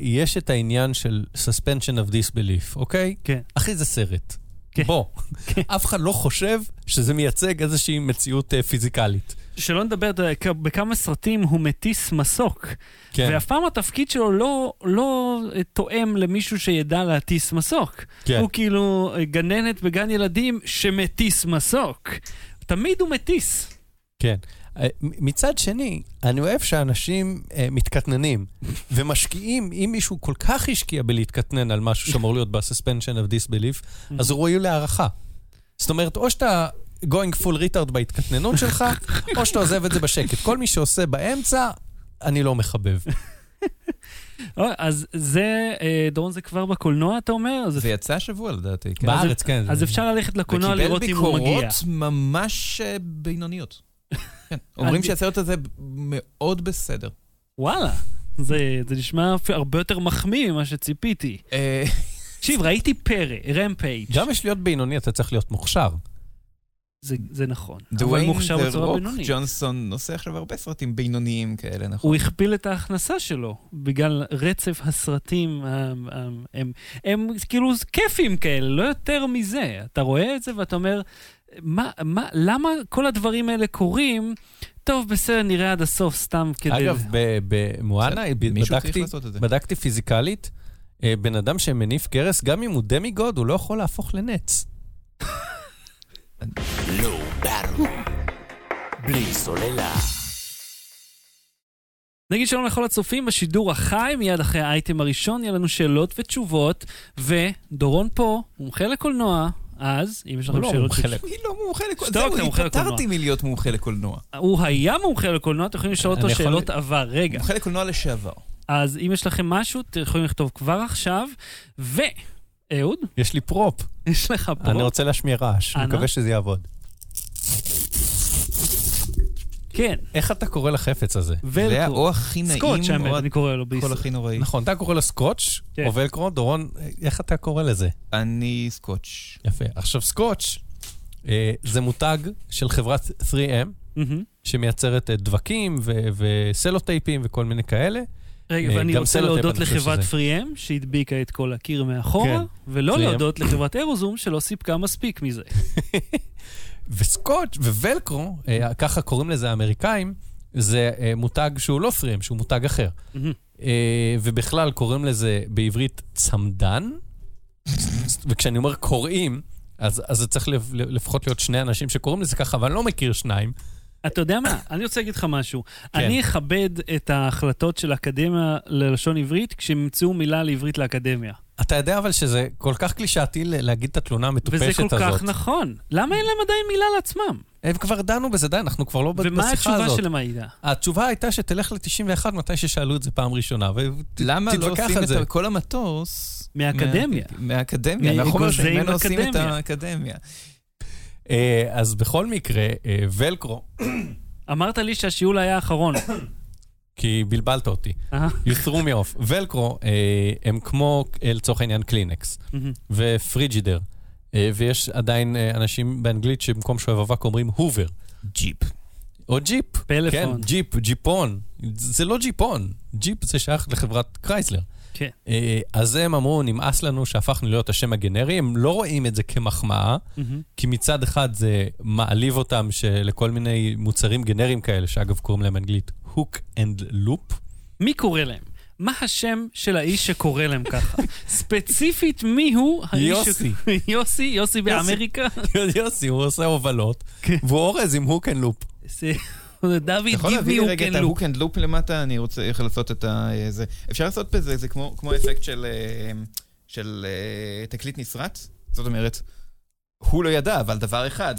יש את העניין של suspension of disbelief, אוקיי? כן. אחי, זה סרט. כן. בוא, כן. אף אחד לא חושב שזה מייצג איזושהי מציאות אה, פיזיקלית. שלא נדבר, בכמה סרטים הוא מטיס מסוק. כן, ואף פעם התפקיד שלו לא, לא תואם למישהו שידע להטיס מסוק. כן. הוא כאילו אה, גננת בגן ילדים שמטיס מסוק. תמיד הוא מטיס. כן. אה, מצד שני, אני אוהב שאנשים אה, מתקטננים ומשקיעים, אם מישהו כל כך השקיע בלהתקטנן על משהו שאמור להיות ב-suspension of disbelief, אז הוא ראוי להערכה. זאת אומרת, או שאתה going full retard בהתקטננות שלך, או שאתה עוזב את זה בשקט. כל מי שעושה באמצע, אני לא מחבב. אז זה, אה, דורון, זה כבר בקולנוע, אתה אומר? זה יצא השבוע לדעתי, כן. בארץ, כן. אז אפשר ללכת לקולנוע לראות אם הוא מגיע. וקיבל ביקורות ממש אה, בינוניות. כן. אומרים שהסרט הזה מאוד בסדר. וואלה. זה, זה נשמע הרבה יותר מחמיא ממה שציפיתי. אה, תקשיב, ראיתי פרא, רמפייג'. גם בשביל להיות בינוני אתה צריך להיות מוכשר. זה, זה נכון. אבל דוויין מוכשר דה רוק. ג'ונסון עושה עכשיו הרבה סרטים בינוניים כאלה, נכון? הוא הכפיל את ההכנסה שלו, בגלל רצף הסרטים, הם, הם, הם, הם כאילו כיפים כאלה, לא יותר מזה. אתה רואה את זה ואתה אומר, מה, מה, למה כל הדברים האלה קורים? טוב, בסדר, נראה עד הסוף, סתם כדי... אגב, ב- במואנה, בדקתי. בדקתי פיזיקלית, אה, בן אדם שמניף גרס, גם אם הוא דמיגוד, הוא לא יכול להפוך לנץ. לא ברור. בלי סוללה. נגיד שלום לכל הצופים בשידור החי, מיד אחרי האייטם הראשון, יהיה לנו שאלות ותשובות, ודורון פה, מומחה לקולנוע, אז, אם יש הוא לכם לא שאלות... מומחה אני לא מומחה לקולנוע. אתה זהו, מומחה לקולנוע. התפטרתי מלהיות מומחה לקולנוע. הוא היה מומחה לקולנוע, אתם יכולים לשאול אותו אני שאלות עבר. רגע, מומחה לקולנוע לשעבר. אז אם יש לכם משהו, אתם יכולים לכתוב כבר עכשיו, ו... אהוד, יש לי פרופ, יש לך פה... אני רוצה להשמיע רעש, אני. מקווה שזה יעבוד. כן, איך אתה קורא לחפץ הזה? זה היה ולקרו. או הכי נעים, סקוץ', האמת, או אני קורא לו בישראל. הכל הכי נוראי. נכון, אתה קורא לו סקוץ' כן. או ולקרו, דורון, איך אתה קורא לזה? אני סקוץ'. יפה. עכשיו, סקוץ' אה, זה מותג של חברת 3M, מהמם. שמייצרת אה, דבקים ו- וסלוטייפים וכל מיני כאלה. רגע, אה, ואני רוצה להודות לחברת. פריאם, שהדביקה את כל הקיר מאחורה, כן. ולא 3M. להודות לחברת אירוזום, שלא סיפקה מספיק מזה. וסקוץ' וולקרו, אה, ככה קוראים לזה האמריקאים, זה אה, מותג שהוא לא 3M, שהוא מותג אחר. ובכלל קוראים לזה בעברית צמדן, וכשאני אומר קוראים, אז, אז זה צריך לפ- לפחות להיות שני אנשים שקוראים לזה ככה, אבל אני לא מכיר שניים. אתה יודע מה? אני רוצה להגיד לך משהו. כן. אני אכבד את ההחלטות של האקדמיה ללשון עברית כשהם ימצאו מילה לעברית לאקדמיה. אתה יודע אבל שזה כל כך קלישאתי ל- להגיד את התלונה המטופשת וזה הזאת. כל כך נכון. למה אין להם עדיין מילה לעצמם? הם כבר דנו בזה, די, אנחנו כבר לא ב- ומה בשיחה התשובה הזאת. שלהם הייתה? התשובה הייתה שתלך ל-91 מתי ששאלו את זה פעם ראשונה, למה לא ותתווכח עושים על את זה. כל המטוס... מהאקדמיה. מה- מהאקדמיה, מהחומר מאגוזי שממנו עושים את אקדמיה. האקדמיה. אה, אז בכל מקרה, אה, ולקרו, אמרת לי שהשיעול היה האחרון. כי בלבלת אותי. אה? You threw me off. ולקרו אה, הם כמו, אה, לצורך העניין, קלינקס. ופריג'ידר. אה, ויש עדיין אה, אנשים באנגלית שבמקום שואב אבק אומרים הובר. ג'יפ. או ג'יפ. פלאפון. כן, ג'יפ, ג'יפון. זה לא ג'יפון. ג'יפ זה שייך לחברת קרייסלר. כן. אה, אז הם אמרו, נמאס לנו שהפכנו להיות השם הגנרי, הם לא רואים את זה כמחמאה, מהמם. כי מצד אחד זה מעליב אותם שלכל מיני מוצרים גנריים כאלה, שאגב קוראים להם באנגלית hook and loop. מי קורא להם? מה השם של האיש שקורא להם ככה? ספציפית מי הוא האיש... יוסי. יוסי? יוסי באמריקה? יוסי, הוא עושה הובלות, כן. והוא אורז עם hook and loop. זה- דוד, אתה יכול להביא לי רגע את can look. ה hook and loop למטה? אני רוצה איך לעשות את ה... זה. אפשר לעשות בזה, זה כמו כמו אפקט של אה, של אה, תקליט נשרט? זאת אומרת, הוא לא ידע, אבל דבר אחד.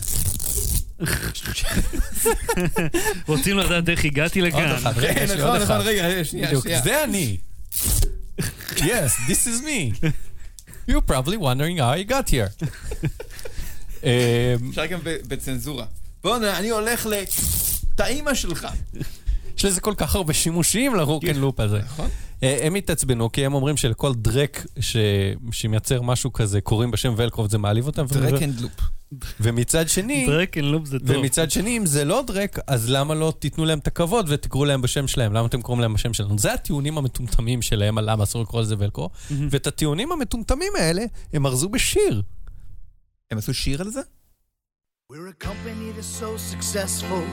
רוצים לדעת איך הגעתי עוד לכאן. אחד, רגע, יש לי עוד אחד. רגע, שנייה, בדיוק, זה אני. Yes, this is me. You're probably wondering how I got here. אה, אפשר גם בצנזורה. בואנה, אני הולך ל... את האימא שלך. יש לזה כל כך הרבה שימושים ל hook and loop הזה. נכון. אה, הם התעצבנו, כי הם אומרים שלכל דרק ש... שמייצר משהו כזה, קוראים בשם ולקרו, זה מעליב אותם. דרק and loop. ומצד שני, דרק אין לופ זה טוב. ומצד שני, אם זה לא דרק, אז למה לא תיתנו להם את הכבוד ותקראו להם בשם שלהם? למה אתם קוראים להם בשם שלנו? זה הטיעונים המטומטמים שלהם על למה אסור לקרוא לזה ולקרו, מהמם. ואת הטיעונים המטומטמים האלה הם ארזו בשיר. הם עשו שיר על זה? We're a company that's so successful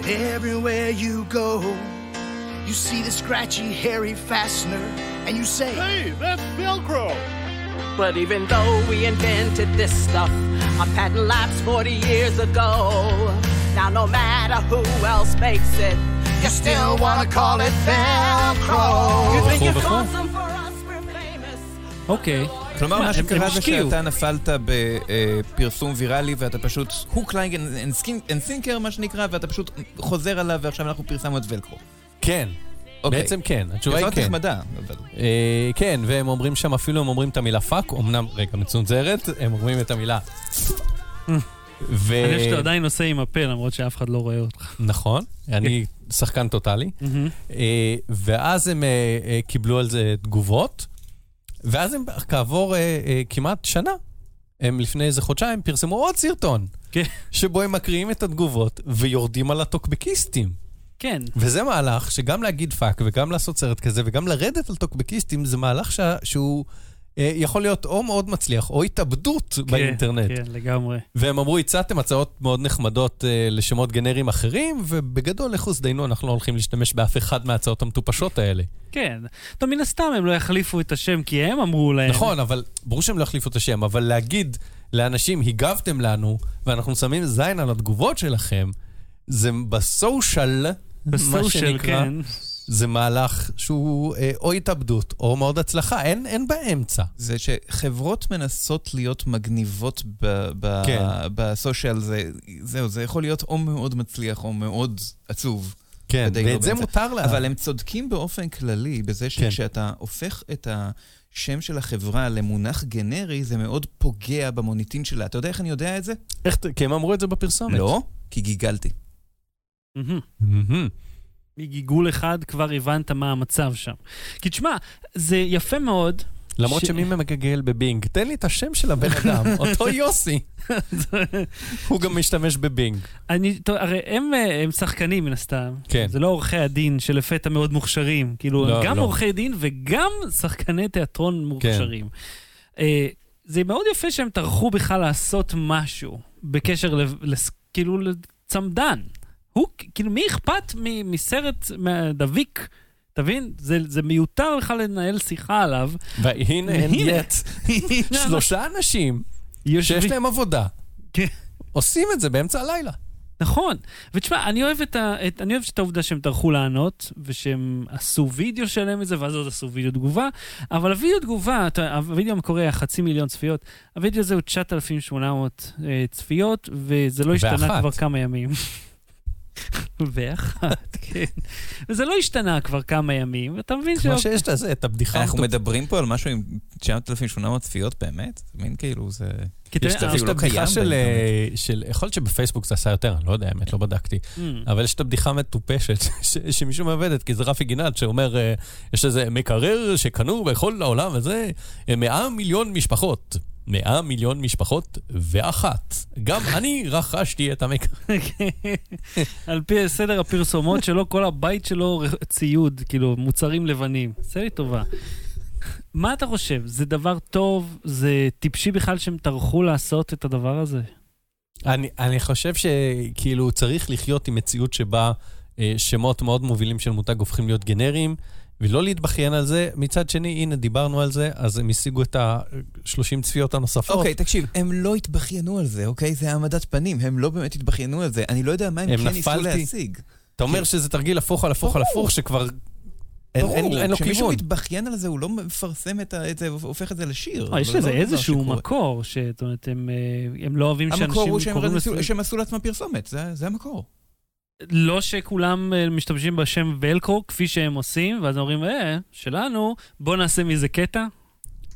And everywhere you go, you see the scratchy, hairy fastener, and you say, Hey, that's Velcro! But even though we invented this stuff, our patent lapsed 40 years ago. Now, no matter who else makes it, you still want to call it Velcro. You think it's awesome for us, we're famous. Okay. כלומר, מה, שקרה זה. שאתה נפלת בפרסום ויראלי ואתה פשוט hook line and sinker, מה שנקרא, ואתה פשוט חוזר עליו ועכשיו אנחנו פרסמנו את Velcro. כן, אוקיי. בעצם כן, התשובה היא כן. נחמדה, אבל... אה, כן, והם אומרים שם, אפילו הם אומרים את המילה fuck, אמנם, רגע, מצונזרת, הם אומרים את המילה. ו... אני חושב שאתה עדיין עושה עם הפה, למרות שאף אחד לא רואה אותך. נכון, אני שחקן טוטאלי. אה, ואז הם אה, אה, קיבלו על זה תגובות, ואז הם כעבור אה, אה, כמעט שנה, הם לפני איזה חודשיים פרסמו עוד סרטון, כן. שבו הם מקריאים את התגובות ויורדים על הטוקבקיסטים. כן. וזה מהלך שגם להגיד fuck וגם לעשות סרט כזה וגם לרדת על טוקבקיסטים, זה מהלך ש... שהוא יכול להיות או מאוד מצליח או התאבדות באינטרנט. כן, לגמרי. והם אמרו, הצעתם הצעות מאוד נחמדות אה, לשמות גנריים אחרים, ובגדול, לכו תזדיינו, אנחנו לא הולכים להשתמש באף אחד מההצעות המטופשות האלה. כן. טוב, מן הסתם הם לא יחליפו את השם, כי הם אמרו להם. נכון, אבל ברור שהם לא יחליפו את השם, אבל להגיד לאנשים, הגבתם לנו, ואנחנו שמים זין על התגובות שלכם, זה בסושיאל, מה שנקרא, כן. זה מהלך שהוא אה, או התאבדות או מאוד הצלחה, אין, אין באמצע. זה שחברות מנסות להיות מגניבות ב- ב- כן. בסושיאל, זה, זהו, זה יכול להיות או מאוד מצליח או מאוד עצוב. כן, ודי לא ואת זה באמצע. מותר לה. אבל הם צודקים באופן כללי בזה כן. שכשאתה הופך את השם של החברה למונח גנרי, זה מאוד פוגע במוניטין שלה. אתה יודע איך אני יודע את זה? איך, כי הם אמרו את זה בפרסומת. לא, כי גיגלתי. מהמם. מהמם. מגיגול אחד כבר הבנת מה המצב שם. כי תשמע, זה יפה מאוד. למרות ש- שמי מגגל בבינג? תן לי את השם של הבן אדם, אותו יוסי. הוא גם משתמש בבינג. אני, טוב, הרי הם, אה, הם שחקנים מן הסתם. כן. זה לא עורכי הדין שלפתע מאוד מוכשרים. כאילו, לא, הם גם לא. עורכי דין וגם שחקני תיאטרון מוכשרים. אה, זה מאוד יפה שהם טרחו בכלל לעשות משהו בקשר, ל, לס, כאילו, לצמדן. הוא, כאילו, מי אכפת מ, מסרט מהדביק? תבין? זה, זה מיותר לך לנהל שיחה עליו. והנה הנה. הם יט. שלושה אנשים שיש יושבים- להם עבודה. כן. עושים את זה באמצע הלילה. נכון. ותשמע, אני אוהב את, ה, את, אני אוהב את העובדה שהם טרחו לענות, ושהם עשו וידאו שלם מזה, ואז עוד עשו וידאו תגובה, אבל הוידאו תגובה, אתה, הוידאו המקורי היה חצי מיליון צפיות, הוידאו הזה הוא 9,800 אה, צפיות, וזה לא השתנה. כבר כמה ימים. ואחת, כן. וזה לא השתנה כבר כמה ימים, ואתה מבין כמו שיש לזה, את הבדיחה. אנחנו מדברים פה על משהו עם 9,800 צפיות באמת? מין כאילו, זה... יש את- את לא הבדיחה של. אה, של, יכול להיות שבפייסבוק זה עשה יותר, אני לא יודע, האמת, לא בדקתי. Mm. אבל יש את הבדיחה המטופשת, ש- שמישהו מעבדת, כי זה רפי גינת, שאומר, אה, יש איזה מקרר שקנו בכל העולם וזה, אה, 100 מיליון משפחות. 100 מיליון משפחות ואחת. גם אני רכשתי את המקרר. על פי סדר הפרסומות שלו, כל הבית שלו ציוד, כאילו, מוצרים לבנים. עשה לי טובה. מה אתה חושב? זה דבר טוב? זה טיפשי בכלל שהם טרחו לעשות את הדבר הזה? אני, אני חושב שכאילו צריך לחיות עם מציאות שבה אה, שמות מאוד מובילים של מותג הופכים להיות גנריים, ולא להתבכיין על זה. מצד שני, הנה, דיברנו על זה, אז הם השיגו את ה-30 צפיות הנוספות. אוקיי, תקשיב, הם לא התבכיינו על זה, אוקיי? זה העמדת פנים, הם לא באמת התבכיינו על זה. אני לא יודע מה הם הם כן ניסו. להשיג. אתה אומר שזה תרגיל הפוך על הפוך על ברור. הפוך, שכבר אין, אין, אין לו כשמישהו כיוון. מתבכיין על זה, הוא לא מפרסם את ה- את זה, הופך את זה לשיר. אה, יש אבל לזה לא איזשהו שקורה. מקור, זאת אומרת, הם, אה, הם לא אוהבים שאנשים המקור הוא שהם קוראים לזה... שהם עשו לעצמם פרסומת, זה זה המקור. לא שכולם אה, משתמשים בשם ולקרו כפי שהם עושים, ואז אומרים, אה, שלנו, בוא נעשה מזה קטע.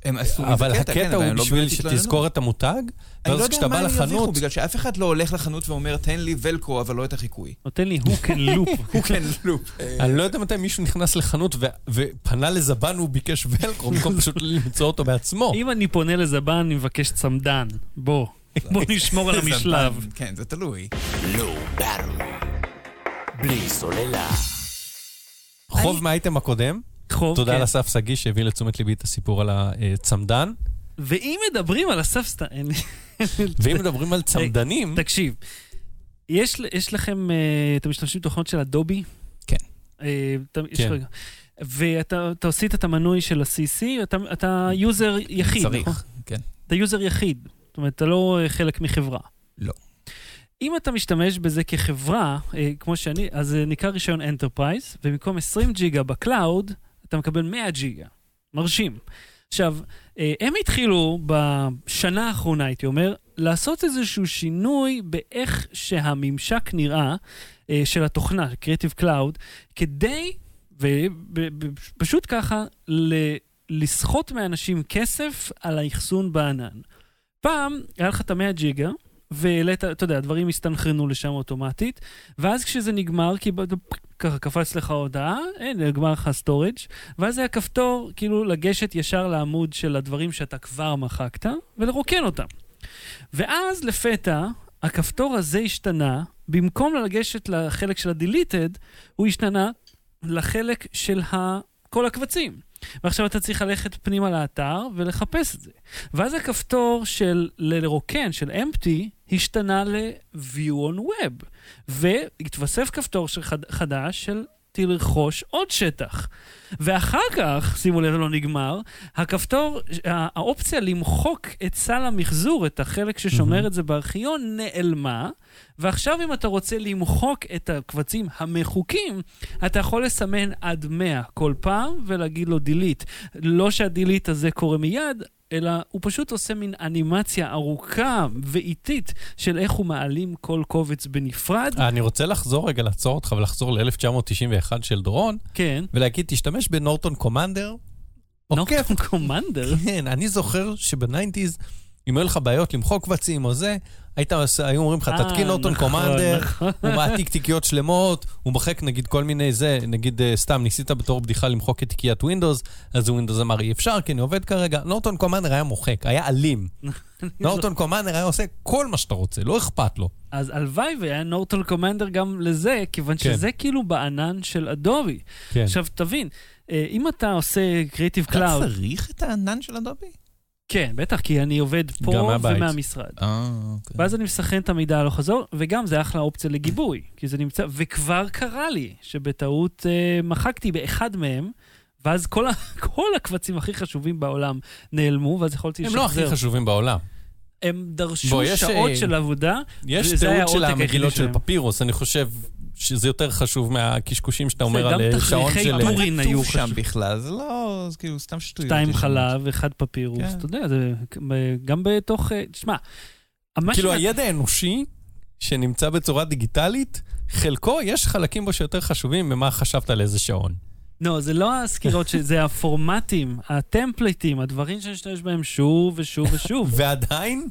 הם עשו מזה אבל קטע, כן, הקטע אבל הוא לא בשביל. שתזכור את המותג, אני לא ואז יודע כשאתה מה בא הם ירוויחו, לחנות, בגלל שאף אחד לא הולך לחנות ואומר, תן לי ולקרו, אבל לא את החיקוי. נותן לי hook and loop. הוא כן לופ. אני לא יודע מתי מישהו נכנס לחנות ופנה לזבן וביקש ולקרו, במקום פשוט למצוא אותו בעצמו. אם אני פונה לזבן, אני מבקש צמדן. בוא, בוא נשמור על המשלב. כן, זה תלוי. בלי סוללה. חוב מהאייטם הקודם, חוב, תודה כן. לאסף שגיא שהביא לתשומת ליבי את הסיפור על הצמדן. ואם מדברים על אסף לי- ואם מדברים על צמדנים, תקשיב, יש, יש לכם, אה, אתם משתמשים בתוכנות של אדובי? כן. אה, אתה- כן. ואתה אתה עשית את המנוי של ה-CC, אתה, אתה יוזר יחיד, נכון? צריך, כן. אתה user יחיד, זאת אומרת, אתה לא אה, חלק מחברה. לא. אם אתה משתמש בזה כחברה, אה, כמו שאני, אז זה נקרא רישיון enterprise, ובמקום 20 ג'יגה ב cloud, אתה מקבל 100 ג'יגה. מרשים. עכשיו, אה, הם התחילו בשנה האחרונה, הייתי אומר, לעשות איזשהו שינוי באיך שהממשק נראה אה, של התוכנה, Creative Cloud, כדי, ופשוט ככה, לסחוט מאנשים כסף על האחסון בענן. פעם היה לך את ה-100 ג'יגה, והעלית, אתה יודע, הדברים הסתנכרנו לשם אוטומטית, ואז כשזה נגמר, כי ככה קפץ לך הודעה, אין, נגמר לך storage, ואז היה כפתור, כאילו, לגשת ישר לעמוד של הדברים שאתה כבר מחקת, ולרוקן אותם. ואז לפתע, הכפתור הזה השתנה, במקום לגשת לחלק של ה-deleted, הוא השתנה לחלק של ה... כל הקבצים. ועכשיו אתה צריך ללכת פנימה לאתר ולחפש את זה. ואז הכפתור של לרוקן, של empty, השתנה ל-view on web. והתווסף כפתור של חד, חדש של תרכוש עוד שטח. ואחר כך, שימו לב, לא נגמר, הכפתור, הא- האופציה למחוק את סל המחזור, את החלק ששומר את זה בארכיון, נעלמה. ועכשיו אם אתה רוצה למחוק את הקבצים המחוקים, אתה יכול לסמן עד 100 כל פעם ולהגיד לו delete. לא שהדילית הזה קורה מיד, אלא הוא פשוט עושה מין אנימציה ארוכה ואיטית של איך הוא מעלים כל קובץ בנפרד. אני רוצה לחזור רגע, לעצור אותך ולחזור ל-1991 של דורון, כן. ולהגיד, תשתמש בנורטון קומנדר. עוקף. נוקטון קומנדר. כן, אני זוכר שבניינטיז, אם היו לך בעיות למחוק קבצים או זה, היית, היו אומרים לך, אה, תתקין Norton נכון, Commander, נכון. הוא מעתיק תיקיות שלמות, הוא מוחק נגיד כל מיני זה, נגיד אה, סתם ניסית בתור בדיחה למחוק את תיקיית ווינדוס, אז ווינדוס אמר אי אפשר, כי אני עובד כרגע. Norton Commander היה מוחק, היה אלים. Norton Commander היה עושה כל מה שאתה רוצה, לא אכפת לו. אז הלוואי והיה Norton Commander גם לזה, כיוון כן. שזה כאילו בענן של אדובי. כן. עכשיו, תבין, אה, אם אתה עושה Creative אתה Cloud, צריך את הענן של אדובי? כן, בטח, כי אני עובד פה. ומהמשרד. אה, אוקיי. ואז אני מסנכרן את המידע הלוך חזור, וגם זה אחלה אופציה לגיבוי, כי זה נמצא, וכבר קרה לי שבטעות אה, מחקתי באחד מהם, ואז כל, ה, כל הקבצים הכי חשובים בעולם נעלמו, ואז יכולתי הם לשחזר. לא הכי חשובים בעולם. הם דרשו בוא, יש, שעות אה, של עבודה, יש וזה היה תיעוד של המגילות של. פפירוס, אני חושב שזה יותר חשוב מהקשקושים שאתה אומר גם על אה, שעון תכריכי של... טורין היו שם. בכלל, זה לא, זה כאילו סתם שטויות. שתיים. חלב, אחד פפירוס, כן. אתה יודע, זה גם בתוך... אה, תשמע, כאילו ש- הידע האנושי שנמצא בצורה דיגיטלית, חלקו, יש חלקים בו שיותר חשובים ממה חשבת על איזה שעון. לא, זה לא הסקירות, זה הפורמטים, הטמפליטים, הדברים שנשתמש בהם שוב ושוב ושוב. ועדיין,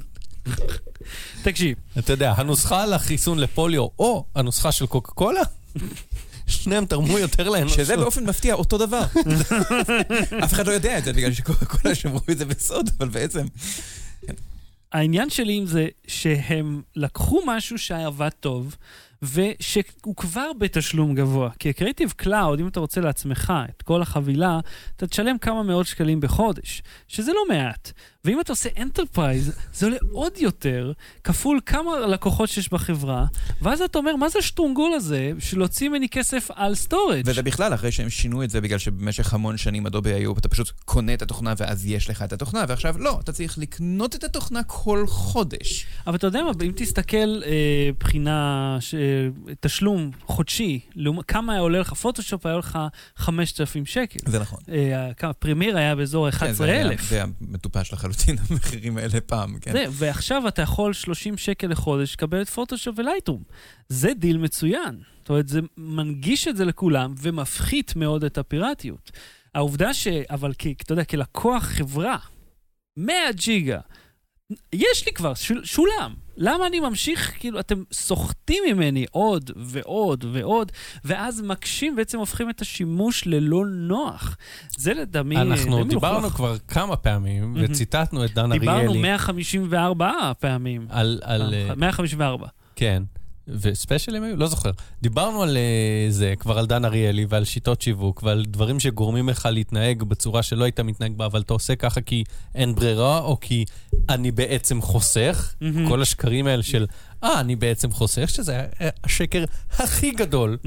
תקשיב, אתה יודע, הנוסחה לחיסון לפוליו, או הנוסחה של קוקה קולה, שניהם תרמו יותר לאנושות. שזה באופן מפתיע אותו דבר. אף אחד לא יודע את זה, בגלל שכל שמרו את זה בסוד, אבל בעצם... העניין שלי עם זה שהם לקחו משהו שעבד טוב, ושהוא כבר בתשלום גבוה. כי ה-Creative Cloud, אם אתה רוצה לעצמך את כל החבילה, אתה תשלם כמה מאות שקלים בחודש, שזה לא מעט. ואם אתה עושה Enterprise, זה עולה עוד יותר, כפול כמה לקוחות שיש בחברה, ואז אתה אומר, מה זה השטרונגול הזה של להוציא ממני כסף על storage? וזה בכלל אחרי שהם שינו את זה, בגלל שבמשך המון שנים אדובי היו, אתה פשוט קונה את התוכנה ואז יש לך את התוכנה, ועכשיו לא, אתה צריך לקנות את התוכנה כל חודש. אבל אתה יודע מה, אם תסתכל אה, בחינה, ש... תשלום חודשי, לעומת כמה היה עולה לך פוטושופ, היה לך 5,000 שקל. זה נכון. אה, Premiere היה באזור כן, זה היה- 11,000. זה היה מטופש לחלוטין, המחירים האלה פעם, כן. זה, ועכשיו אתה יכול 30 שקל לחודש לקבל את פוטושופ ו Lightroom. זה דיל מצוין. זאת אומרת, זה מנגיש את זה לכולם ומפחית מאוד את הפיראטיות. העובדה ש... אבל כ... אתה יודע, כלקוח חברה, 100 ג'יגה. יש לי כבר, שול, שולם. למה אני ממשיך, כאילו, אתם סוחטים ממני עוד ועוד ועוד, ואז מקשים, בעצם הופכים את השימוש ללא נוח. זה לדעתי אנחנו די דיברנו מלוכלך. כבר כמה פעמים. וציטטנו את דן דיברנו אריאלי 154 פעמים. על... על, אה, 154. כן. וספיישלים היו? לא זוכר. דיברנו על אה, זה, כבר על דן אריאלי ועל שיטות שיווק ועל דברים שגורמים לך להתנהג בצורה שלא היית מתנהג בה, אבל אתה עושה ככה כי אין ברירה, או כי אני בעצם חוסך. מהמם. כל השקרים האלה של, אה, אני בעצם חוסך, שזה השקר הכי גדול,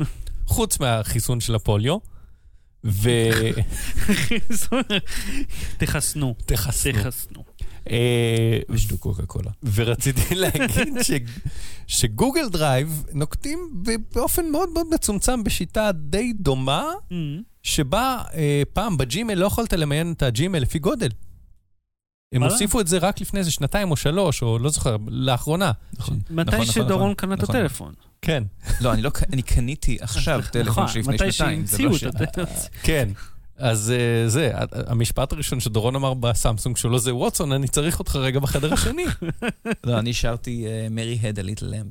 חוץ מהחיסון של הפוליו. תחסנו. ותחסנו. תחסנו. אה, ושתו קוקה קולה. ורציתי להגיד ש, ש Google Drive נוקטים באופן מאוד מאוד מצומצם בשיטה די דומה, מהמם. שבה אה, פעם ב Gmail לא יכולת למיין את ה Gmail לפי גודל. הם? הוסיפו את זה רק לפני איזה שנתיים או שלוש, או לא זוכר, לאחרונה. נכון. מתי נכון, שדורון נכון, קנה את. הטלפון. כן, לא, אני לא, קניתי עכשיו טלפון שלפני מתי שנתיים. זה שהמציאו לא את ש- הטלפון. כן. אז אה, זה, המשפט הראשון שדורון אמר בסמסונג שלו זה, ווטסון, אני צריך אותך רגע בחדר השני. לא, אני שרתי Mary had a little lamb.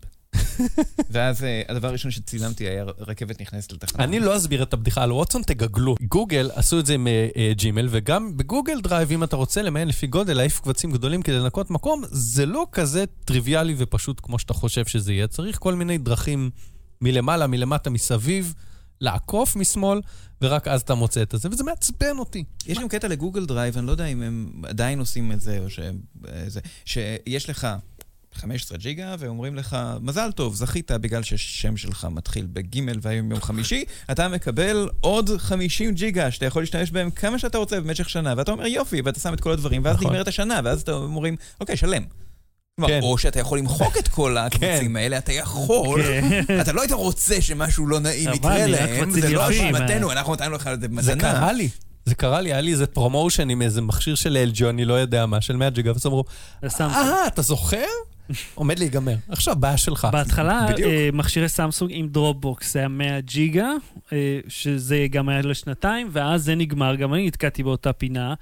ואז אה, הדבר הראשון שצילמתי היה רכבת נכנסת לתחנה. אני לא אסביר את הבדיחה על ווטסון, תגגלו. גוגל עשו את זה עם אה, אה, Gmail, וגם ב Google Drive, אם אתה רוצה למיין לפי גודל, להעיף קבצים גדולים כדי לנקות מקום, זה לא כזה טריוויאלי ופשוט כמו שאתה חושב שזה יהיה. צריך כל מיני דרכים מלמעלה, מלמטה, מסביב, לעקוף משמאל, ורק אז אתה מוצא את זה, וזה מעצבן אותי. יש גם קטע ל Google Drive, אני לא יודע אם הם עדיין עושים את זה, או ש... אה, זה, שיש לך 15 ג'יגה, ואומרים לך, מזל טוב, זכית בגלל שהשם שלך מתחיל בגימל והיום יום חמישי, אתה מקבל עוד 50 ג'יגה שאתה יכול להשתמש בהם כמה שאתה רוצה במשך שנה, ואתה אומר יופי, ואתה שם את כל הדברים, ואז נכון. נגמרת השנה, ואז אתה אומרים, אוקיי, שלם. כלומר, כן. או שאתה יכול למחוק את כל הקבצים האלה, אתה יכול. אתה לא היית רוצה שמשהו לא נעים יקרה להם, זה לא אשמתנו. אנחנו נתנו לך את זה זה מתנה. קרה לי. זה קרה לי, היה לי איזה promotion עם איזה מכשיר של LG, אני לא יודע מה, של 100 ג'יגה, ואז אמרו. אה, אתה זוכר? עומד להיגמר. עכשיו, בעיה שלך. בהתחלה בדיוק. אה, מכשירי סמסונג עם דרופבוקס היה 100 ג'יגה, אה, שזה גם היה לשנתיים, ואז זה נגמר, גם אני נתקעתי באותה פינה,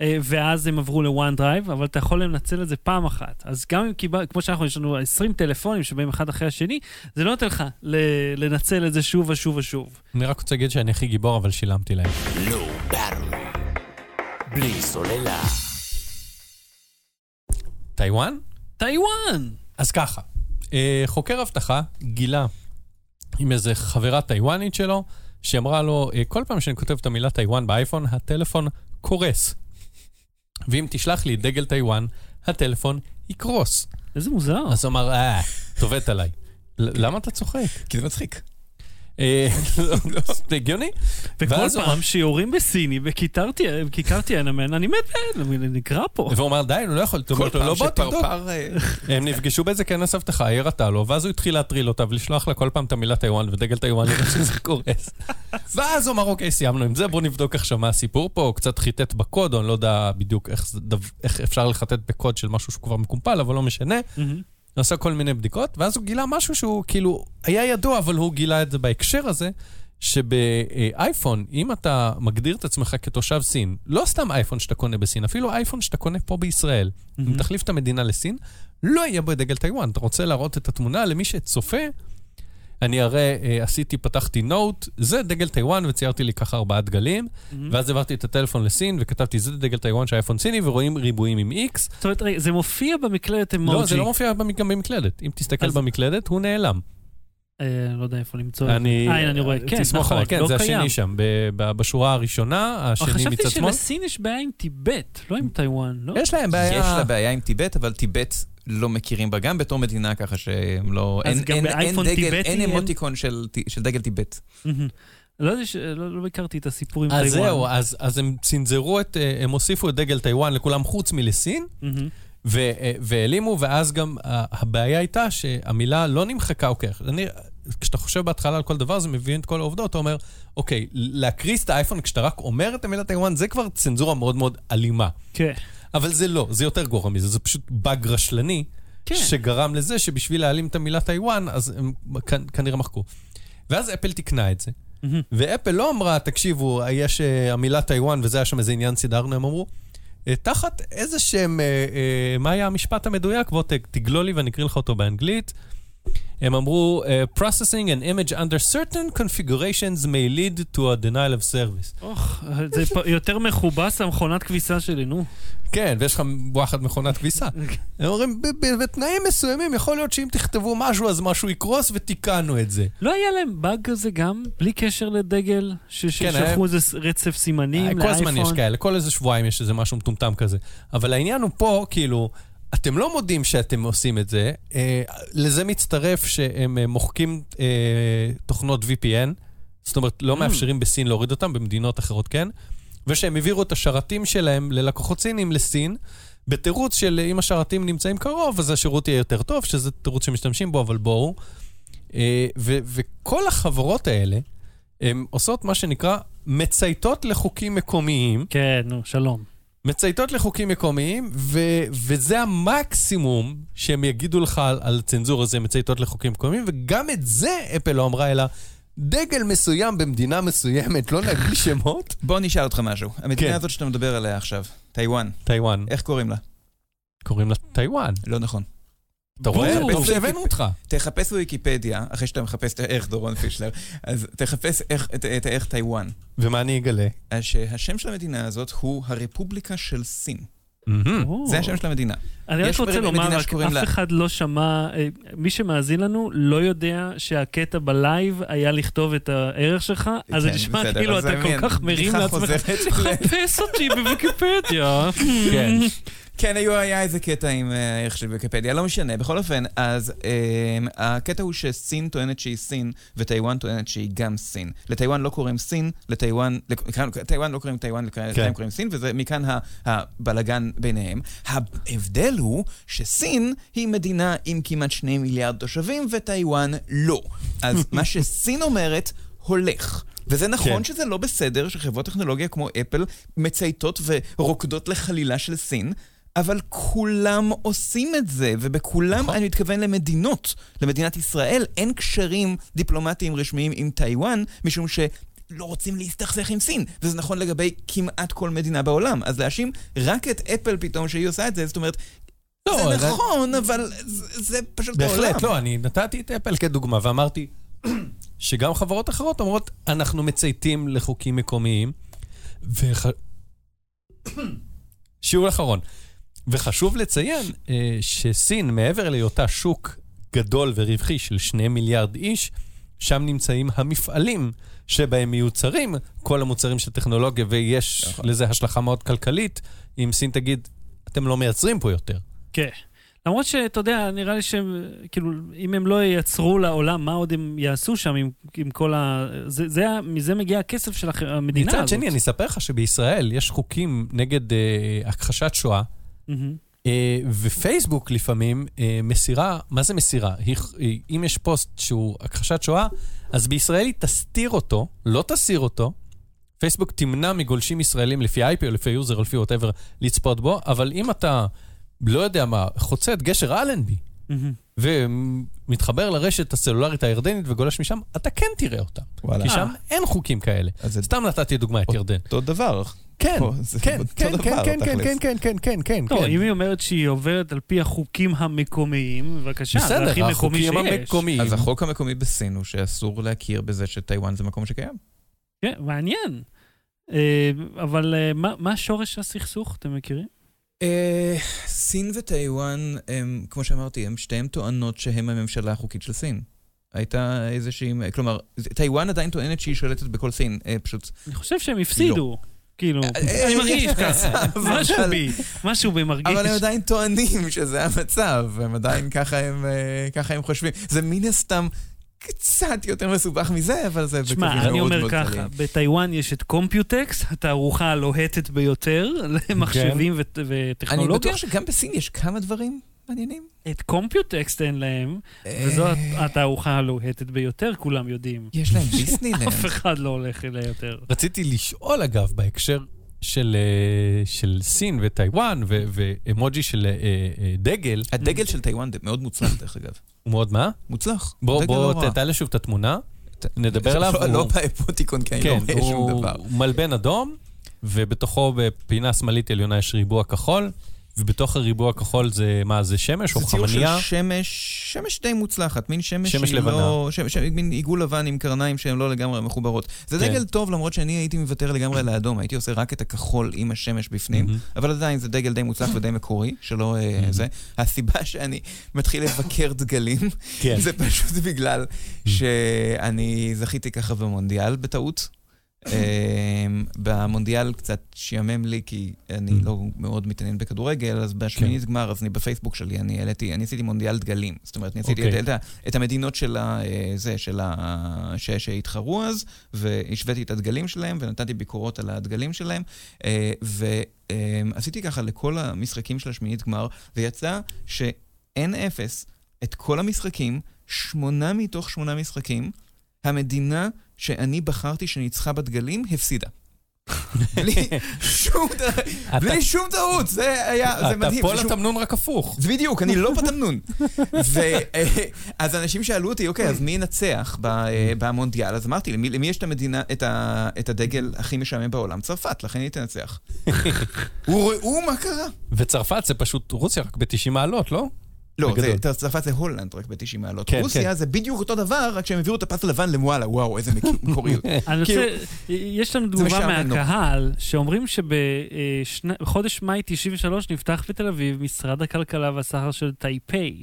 אה, ואז הם עברו ל OneDrive, אבל אתה יכול לנצל את זה פעם אחת. אז גם אם קיבל, כמו שאנחנו, יש לנו 20 טלפונים שבאים אחד אחרי השני, זה לא נותן לך ל- לנצל את זה שוב ושוב ושוב. אני רק רוצה להגיד שאני הכי גיבור, אבל שילמתי להם. בלי סוללה. טיוואן? טיוואן! אז ככה, אה, חוקר אבטחה גילה עם איזה חברה טיוואנית שלו, שאמרה לו, אה, כל פעם שאני כותב את המילה טיוואן באייפון, הטלפון קורס. ואם תשלח לי דגל טיוואן, הטלפון יקרוס. איזה מוזר. אז הוא אמר, אה, את עובדת עליי. למה אתה צוחק? כי זה מצחיק. אה, זה הגיוני? וכל פעם שיורים בסיני בכיכר תיאנמן, אני מת, נקרא פה. והוא אמר, די, הוא לא יכול, כל לא, פעם. שפרפר... אה, הם נפגשו באיזה כנס אבטחה, היא הראתה לו, ואז הוא התחיל להטריל אותה ולשלוח לה כל פעם את המילה טיוואן ודגל טיוואן לראות שזה קורס. ואז הוא אמר, אוקיי, סיימנו עם זה, בואו נבדוק עכשיו מה הסיפור פה, הוא קצת חיטט בקוד, או אני לא יודע בדיוק איך אפשר לחטט בקוד של משהו שהוא כבר מקומפל, אבל לא משנה. עשה כל מיני בדיקות, ואז הוא גילה משהו שהוא כאילו היה ידוע, אבל הוא גילה את זה בהקשר הזה, שבאייפון, אם אתה מגדיר את עצמך כתושב סין, לא סתם אייפון שאתה קונה בסין, אפילו אייפון שאתה קונה פה בישראל, אם תחליף את המדינה לסין, לא יהיה בו דגל טיוואן. אתה רוצה להראות את התמונה למי שצופה, אני הרי אה, עשיתי, פתחתי note, זה דגל טיוואן, וציירתי לי ככה ארבעה דגלים, ואז העברתי את הטלפון לסין, וכתבתי, זה דגל טיוואן של אייפון סיני, ורואים ריבועים עם איקס. זאת אומרת, רגע, זה מופיע במקלדת אמוג'י. לא, זה לא מופיע גם במקלדת. אם תסתכל אז- במקלדת, הוא נעלם. אה, לא יודע איפה למצוא את זה. אני... אה, הנה, אני רואה. כן, נכון, כן, לא זה קיים. השני שם, בשורה הראשונה, השני מצד חשבתי שמאל. שלסין יש בעיה עם טיבט, לא עם טיוואן, לא? יש להם בעיה. יש לה בעיה עם טיבט, אבל טיבט לא מכירים בה גם בתור מדינה, ככה שהם לא... אז אין- גם אין- אין דגל- טיבטי אין אין? אמוטיקון של של דגל טיבט. לא יודע, לא לא הכרתי את הסיפור עם אז טיוואן. זהו, אז אז הם צנזרו את, אה, הם הוסיפו את דגל טיוואן לכולם חוץ מלסין. ו- אה, והעלימו, ואז גם הבעיה הייתה שהמילה לא נמחקה, אוקיי, אני, כשאתה חושב בהתחלה על כל דבר, זה מבין את כל העובדות, אתה אומר, אוקיי, להקריס את האייפון כשאתה רק אומר את המילה טיוואן, זה כבר צנזורה מאוד מאוד אלימה. כן. אבל זה לא, זה יותר גרוע מזה, זה פשוט באג רשלני, כן. שגרם לזה שבשביל להעלים את המילה טיוואן, אז הם כ- כנראה מחקו. ואז אפל תיקנה את זה, מהמם. ואפל לא אמרה, תקשיבו, יש אה, המילה טיוואן וזה היה שם איזה עניין, סידרנו, הם אמרו, אה, תחת איזה שהם, אה, אה, מה היה המשפט המדויק? בוא ת- תגלול לי ואני אקריא לך אותו באנגלית. הם אמרו, אה, processing an image under certain configurations may lead to a denial of service. אוח, זה יותר מכובס המכונת כביסה שלי, נו. כן, ויש לך וואחד מכונת כביסה. הם אומרים, "ב- ב- בתנאים מסוימים, יכול להיות שאם תכתבו משהו, אז משהו יקרוס, ותיקנו את זה. לא היה להם באג כזה גם, בלי קשר לדגל, ש- כן, ששלחו איזה רצף סימנים כל לאייפון? הזמן יש כאלה, כל איזה שבועיים יש איזה משהו מטומטם כזה. אבל העניין הוא פה, כאילו, אתם לא מודים שאתם עושים את זה, אה, לזה מצטרף שהם אה, מוחקים אה, תוכנות VPN, זאת אומרת, לא Mm. מאפשרים בסין להוריד אותם, במדינות אחרות כן, ושהם העבירו את השרתים שלהם ללקוחות סינים לסין, בתירוץ של אם השרתים נמצאים קרוב, אז השירות יהיה יותר טוב, שזה תירוץ שמשתמשים בו, אבל בואו. אה, ו- וכל החברות האלה, הן עושות מה שנקרא מצייתות לחוקים מקומיים, כן, נו, שלום. מצייתות לחוקים מקומיים, ו- וזה המקסימום שהם יגידו לך על, על צנזורה, זה מצייתות לחוקים מקומיים, וגם את זה אפל לא אמרה, אלא דגל מסוים במדינה מסוימת, לא נגיד שמות, בוא נשאל אותך משהו. המדינה כן. הזאת שאתה מדבר עליה עכשיו, טיוואן, טיוואן, איך קוראים לה? קוראים לה טיוואן. לא נכון. אתה רואה? טוב שהבאנו אותך. תחפש בוויקיפדיה, אחרי שאתה מחפש את הערך דורון פישלר, אז תחפש איך- את הערך טיוואן. ומה אני אגלה? אז שהשם של המדינה הזאת הוא הרפובליקה של סין. זה השם של המדינה. אני רק רוצה לומר, רק אף אחד לא שמע, אה, מי שמאזין לנו לא יודע שהקטע בלייב היה לכתוב את הערך שלך, אז זה כן, נשמע כאילו אתה כל כך מרים לעצמך. חוזרת של- חפש אותי בוויקיפדיה. כן. היו, היה איזה קטע עם אה, הערך של ויקיפדיה, לא משנה. בכל אופן, אז אה, הקטע הוא שסין טוענת שהיא סין, וטיוואן טוענת שהיא גם סין. לטיוואן לא קוראים סין, לטיוואן, לטיוואן לא קוראים טיוואן, לטיוואן כן. קוראים סין, ומכאן ה- הבלגן ביניהם. ההבדל הוא שסין היא מדינה עם כמעט שני מיליארד תושבים, וטיוואן לא. אז מה שסין אומרת, הולך. וזה נכון כן. שזה לא בסדר שחברות טכנולוגיה כמו אפל מצייתות ורוקדות לחלילה של סין, אבל כולם עושים את זה, ובכולם נכון. אני מתכוון למדינות. למדינת ישראל אין קשרים דיפלומטיים רשמיים עם טיוואן, משום ש... לא רוצים להסתכסך עם סין, וזה נכון לגבי כמעט כל מדינה בעולם. אז להאשים רק את אפל פתאום שהיא עושה את זה, זאת אומרת, לא, זה זה- נכון, אבל זה, זה פשוט העולם. בהחלט, לא, אני נתתי את אפל כדוגמה ואמרתי שגם חברות אחרות אומרות, אנחנו מצייתים לחוקים מקומיים, וח... שיעור אחרון. וחשוב לציין אה, שסין, מעבר להיותה שוק גדול ורווחי של שני מיליארד איש, שם נמצאים המפעלים שבהם מיוצרים כל המוצרים של טכנולוגיה, ויש נכון. לזה השלכה מאוד כלכלית, אם סין תגיד, אתם לא מייצרים פה יותר. כן. למרות שאתה יודע, נראה לי שהם, כאילו, אם הם לא ייצרו לעולם, מה עוד הם יעשו שם עם, עם כל ה... זה, זה, מזה מגיע הכסף של המדינה מצד הזאת. שני, אני אספר לך שבישראל יש חוקים נגד אה, הכחשת שואה. אה, ופייסבוק לפעמים אה, מסירה, מה זה מסירה? אם יש פוסט שהוא הכחשת שואה, אז בישראל היא תסתיר אותו, לא תסיר אותו. פייסבוק תמנע מגולשים ישראלים לפי IP או לפי יוזר או לפי whatever לצפות בו, אבל אם אתה, לא יודע מה, חוצה את גשר אלנבי מהמם. ומתחבר לרשת הסלולרית הירדנית וגולש משם, אתה כן תראה אותם. וואלה. כי שם אין חוקים כאלה. סתם נתתי דוגמה את ירדן. אותו דבר. כן, כן, כן, דבר, כן, כן, כן, תכלס. כן, כן, כן, כן, כן, טוב, כן. אם היא אומרת שהיא עוברת על פי החוקים המקומיים, בבקשה, זה הכי בסדר, מקומי שיש. החוקים המקומיים. אז החוק המקומי בסין הוא שאסור להכיר בזה שטיוואן זה מקום שקיים. כן, מעניין. אה, אבל אה, מה שורש הסכסוך, אתם מכירים? אה, סין וטיוואן, כמו שאמרתי, הם שתיהן טוענות שהם הממשלה החוקית של סין. הייתה איזושהי, כלומר, טיוואן עדיין טוענת שהיא שולטת בכל סין, אה, פשוט... אני חושב שהם הפסידו. כאילו, אה, אני מרגיש ככה, משהו בי, משהו בי מרגיש. אבל הם עדיין טוענים שזה המצב, הם עדיין ככה הם חושבים. זה מן הסתם קצת יותר מסובך מזה, אבל זה בקווים אני מאוד אומר מאוד ככה. בטיוואן יש את קומפיוטקס, התערוכה הלוהטת ביותר למחשבים אני וטכנולוגיה. בטוח שגם בסין יש כמה דברים מעניינים. את קומפיוטקס אין להם, וזו אה, התערוכה הלוהטת ביותר, כולם יודעים. יש להם דיסנילנד. אף אחד לא הולך אליה יותר. רציתי לשאול, אגב, בהקשר של, אה, של סין וטיוואן ו- ואמוג'י של אה, דגל, הדגל של טיוואן מאוד מוצלח, דרך אגב. הוא מאוד מה? מוצלח. בוא, דגל בוא לא תעלה שוב את התמונה, ת- נדבר עליו. לא- הוא- לא באפוטיקון, כי אני לא כן, רואה שום דבר. הוא מלבן אדום, ובתוכו בפינה שמאלית עליונה יש ריבוע כחול, ובתוך הריבוע הכחול זה, מה, זה שמש או זה ציור של חמניה? שמש, שמש די מוצלחת, מין שמש, שמש לבנה. לא, שמש, מין עיגול לבן עם קרניים שהן לא לגמרי מחוברות. זה כן. דגל טוב, למרות שאני הייתי מוותר לגמרי על האדום, הייתי עושה רק את הכחול עם השמש בפנים. אבל עדיין זה דגל די מוצלח ודי מקורי, שלא אה, זה. הסיבה שאני מתחיל לבקר דגלים, כן. זה פשוט בגלל שאני זכיתי ככה במונדיאל בטעות. אמ, במונדיאל קצת שיאמם לי, כי אני Mm. לא מאוד מתעניין בכדורגל, אז בשמינית גמר, אז אני בפייסבוק שלי, אני העליתי, אני עשיתי מונדיאל דגלים. זאת אומרת, אני עשיתי אוקיי. את, את המדינות של ה... אה, זה, של ה... שהתחרו אז, והשוויתי את הדגלים שלהם, ונתתי ביקורות על הדגלים שלהם, אה, ועשיתי ככה לכל המשחקים של השמינית גמר, ויצא ש-N0, את כל המשחקים, שמונה מתוך שמונה משחקים, המדינה שאני בחרתי שניצחה בדגלים, הפסידה. בלי שום בלי שום טעות, זה היה, זה אתה מדהים. פה זה שום- לתמנון רק הפוך. זה בדיוק, אני לא בתמנון. ואז אנשים שאלו אותי, אוקיי, אז מי ינצח במונדיאל? אז אמרתי, למי יש את המדינה, את הדגל הכי משעמם בעולם? צרפת, לכן היא תנצח. הוא- ראו מה קרה. וצרפת זה פשוט רוסיה רק ב-90 מעלות, לא? לא. זה- צרפת זה הולנד רק ב-90 מעלות. כן, רוסיה כן. זה בדיוק אותו דבר, רק שהם העבירו את הפס הלבן למואלה, וואו, איזה מק- מקוריות. אני כאילו, רוצה, יש לנו תגובה. מהקהל, שאומרים שבחודש מאי 93 נפתח בתל אביב משרד הכלכלה והסחר של טייפיי.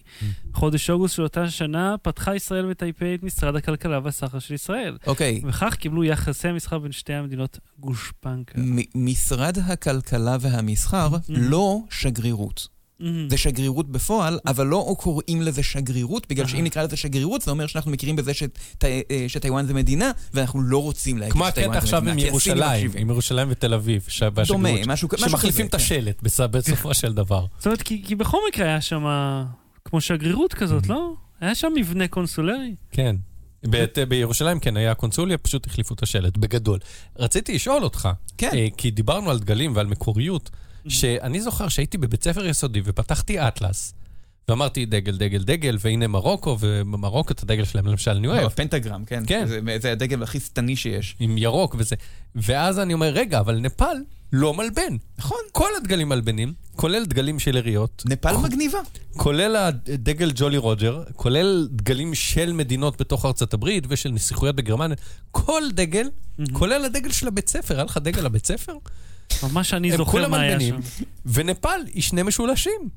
בחודש אוגוסט של אותה שנה פתחה ישראל וטייפיי את משרד הכלכלה והסחר של ישראל. אוקיי, וכך קיבלו יחסי המסחר בין שתי המדינות גושפנקה. משרד הכלכלה והמסחר, לא שגרירות. מהמם. זה שגרירות בפועל, אבל לא קוראים לזה שגרירות, בגלל אהה. שאם נקרא לזה שגרירות, זה אומר שאנחנו מכירים בזה שט- שטיוואן זה מדינה, ואנחנו לא רוצים להגיד כמו שטיוואן הקטע זה עכשיו מדינה. עם כי הסינים ירושלים, מקשיבים. עם ירושלים ותל אביב, ש- דומה, משהו משהו שמחליפים כזה, את כן. השלט בס- בסופו של דבר. זאת אומרת, כי, כי בכל מקרה היה שם כמו שגרירות כזאת, לא? היה שם מבנה קונסולרי. כן. ב- בירושלים כן, היה קונסוליה, פשוט החליפו את השלט, בגדול. רציתי לשאול אותך, כן. אה, כי דיברנו על דגלים ועל מקוריות, שאני זוכר שהייתי בבית ספר יסודי ופתחתי אטלס, ואמרתי דגל, דגל, דגל, והנה מרוקו, ומרוקו את הדגל שלהם למשל אני לא, אוהב, פנטגרם, כן. כן. זה- זה הדגל הכי שטני שיש. עם ירוק וזה. ואז אני אומר, רגע, אבל נפאל לא מלבן. נכון. כל הדגלים מלבנים, כולל דגלים של יריות, נפאל מגניבה. כולל הדגל ג'ולי רוג'ר, כולל דגלים של מדינות בתוך ארצות הברית ושל נסיכויות בגרמניה, כל דגל, כולל הדגל של הבית ספר, היה לך דגל לבית ספר? ממש אני זוכר מה היה שם. ונפאל היא שני משולשים.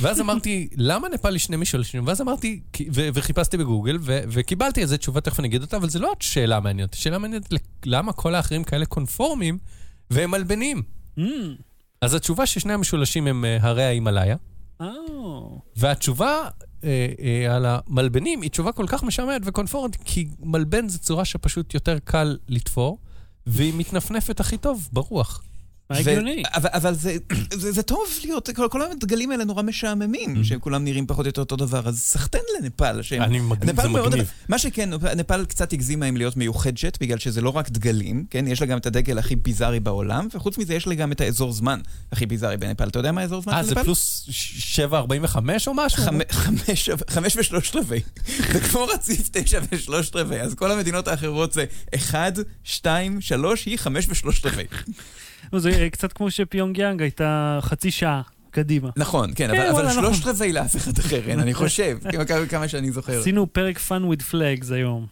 ואז אמרתי, למה נפאל היא שני משולשים? ואז אמרתי, ו- וחיפשתי בגוגל, ו- וקיבלתי איזה תשובה, תכף אני אגיד אותה, אבל זה לא שאלה מעניינת, שאלה מעניינת למה כל האחרים כאלה קונפורמים והם מלבנים. Mm. אז התשובה ששני המשולשים הם אה, הרי ההימאליה, או. והתשובה אה, אה, על המלבנים היא תשובה כל כך משעממת וקונפורמית, כי מלבן זה צורה שפשוט יותר קל לתפור, והיא מתנפנפת הכי טוב ברוח. מה הגיוני? אבל, אבל זה, זה, זה טוב להיות, כל, כל הדגלים האלה נורא משעממים, שהם כולם נראים פחות או יותר אותו דבר, אז סחטיין לנפאל. שהם, אני מגניב, זה מאוד- מגניב. מה שכן, נפאל קצת הגזימה עם להיות מיוחדת, בגלל שזה לא רק דגלים, כן? יש לה גם את הדגל הכי ביזארי בעולם, וחוץ מזה יש לה גם את האזור זמן הכי ביזארי בנפאל. אתה יודע מה האזור זמן אה, של זה נפאל? פלוס 7.45 או משהו? חמ- חמש- חמש ושלושת רבעי. זה כמו רציף תשע ושלושת רבעי, אז כל המדינות האחרות זה אחד, שתיים, שלוש, היא חמש ושלושת רבעי. לא, זה אה, קצת כמו שפיונג יאנג הייתה חצי שעה קדימה. נכון, כן, כן, אבל- אבל וואלה, נכון. שלושת רבעי לאף אחד אחר אין, אני חושב, כמה- כמה שאני זוכר. עשינו פרק fun with flags היום.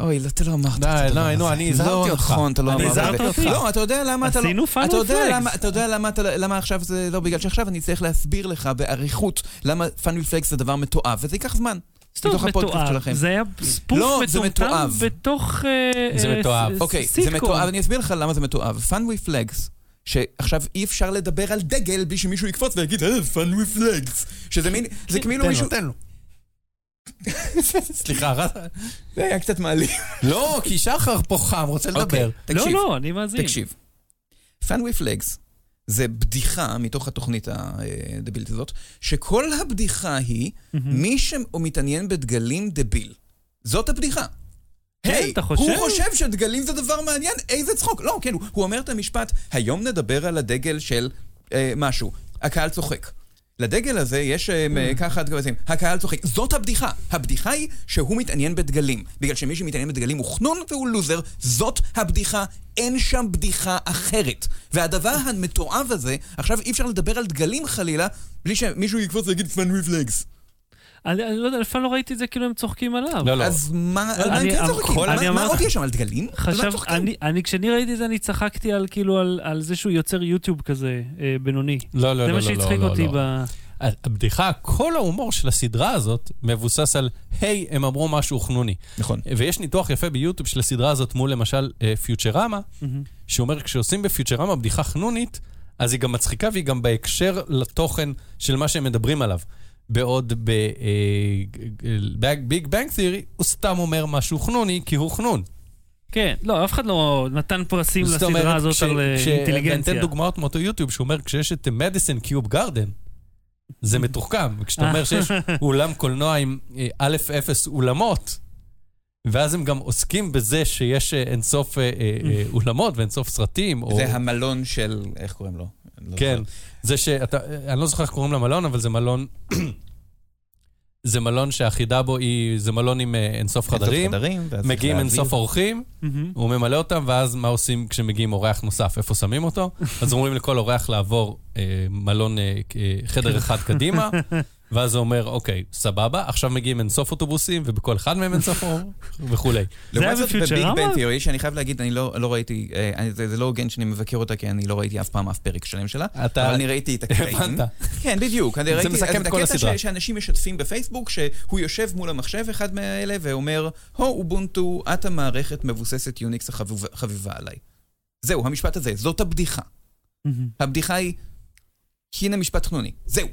אוי, לא, אתה לא אמרת את די, די, נו. אני הזהרתי לא אותך. נכון, אתה לא אני אמרת את הזהרתי זה. אותך. לא, אתה יודע למה אתה לא... עשינו flags. למה- אתה יודע למה אתה- למה עכשיו זה לא, בגלל שעכשיו אני צריך להסביר לך באריכות למה Fun with Flags זה דבר מתועב, וזה ייקח זמן. מתוך הפודקאסט. שלכם. זה היה spoof לא, זה מטומטם. בתוך אה, זה אה, מתועב. אוקיי, זה. מתועב, אני אסביר לך למה זה מתועב. Fun with Flags, שעכשיו אי אפשר לדבר על דגל בלי שמישהו יקפוץ ויגיד, אה, Fun with Flags. שזה מין, זה כאילו מישהו... תן לו. סליחה, רז- זה היה קצת מעליב. לא, כי שחר פה חם, רוצה לדבר. אוקיי, לא. לא, אני מאזין. תקשיב. Fun with Flags זה בדיחה מתוך התוכנית הדבילית הזאת, שכל הבדיחה היא, מי שמתעניין בדגלים דביל. זאת הבדיחה. כן, היי, חושב? הוא חושב שדגלים זה דבר מעניין, איזה צחוק. לא, כן, הוא, הוא אומר את המשפט, היום נדבר על הדגל של אה, משהו. הקהל צוחק. לדגל הזה יש אה, מ- ככה דגלים, הקהל צוחק. זאת הבדיחה. הבדיחה היא שהוא מתעניין בדגלים. בגלל שמי שמתעניין בדגלים הוא חנון והוא לוזר, זאת הבדיחה. אין שם בדיחה אחרת. והדבר המתועב הזה, עכשיו אי אפשר לדבר על דגלים חלילה, בלי שמישהו יקפוץ ויגיד with legs. אני אני לא יודע, לפעמים לא ראיתי את זה כאילו הם צוחקים עליו. לא, לא. אז מה, על מה הם אני- כן צוחקים? מה- מה עוד יש שם? על דגלים? מה חשב? אני, אני, כשאני ראיתי את זה, אני צחקתי על כאילו, על, על זה שהוא יוצר יוטיוב כזה, אה, בינוני. לא, לא, זה לא, מה לא, שהצחיק לא, אותי לא. ב... הבדיחה, כל ההומור של הסדרה הזאת מבוסס על, היי, הם אמרו משהו חנוני. נכון. ויש ניתוח יפה ביוטיוב של הסדרה הזאת מול למשל אה, פיוטרמה. שאומר כשעושים בפיוטרמה בדיחה חנונית, אז היא גם מצחיקה והיא גם בהקשר לתוכן של מה שהם מדברים עליו. בעוד בביג בנק תיאורי, הוא סתם אומר משהו חנוני, כי הוא חנון. כן, לא, אף אחד לא נתן פרסים לסדרה אומרת, הזאת כש- על אה, כש- אינטליגנציה. ואני אתן דוגמאות מאותו יוטיוב, שהוא אומר, כשיש את מדיסון קיוב גרדן, זה מתוחכם. וכשאתה אומר שיש אולם קולנוע עם אה, א' אפס אולמות, ואז הם גם עוסקים בזה שיש אה, אינסוף אה, אה, אה, אולמות ואינסוף סרטים, או... זה המלון של, איך קוראים לו? לא כן. זה שאתה, אני לא זוכר איך קוראים למלון, אבל זה מלון, זה מלון שהחידה בו היא, זה מלון עם אה, אינסוף חדרים, חדרים, ואז מגיעים אינסוף. אורחים. הוא ממלא אותם, ואז מה עושים כשמגיעים אורח נוסף? איפה שמים אותו? אז אומרים לכל אורח לעבור אה, מלון, אה, אה, חדר אחד קדימה, ואז הוא אומר, אוקיי, סבבה, עכשיו מגיעים אינסוף אוטובוסים, ובכל אחד מהם אינסוף אור, וכולי. זה היה לעומת זאת, בביג? בן תיאורי, שאני חייב להגיד, אני לא לא ראיתי, אה, זה זה לא הוגן שאני מבקר אותה, כי אני לא ראיתי אף פעם אף פרק שלם שלה, אתה- אבל אני ראיתי את הקטעים. הבנת. כן, בדיוק. אני זה ראיתי מסכם אז את כל הסדרה. ש- שאנשים משתפים בפייסבוק, שהוא יושב מול המחשב, אחד מאלה, ואומר, הו, אובונטו, את המערכת מבוססת יוניקס החביבה חביבה עליי. זהו, המשפט הזה, זאת הבדיחה. הבדיחה היא, הנה משפט חנוני. זהו.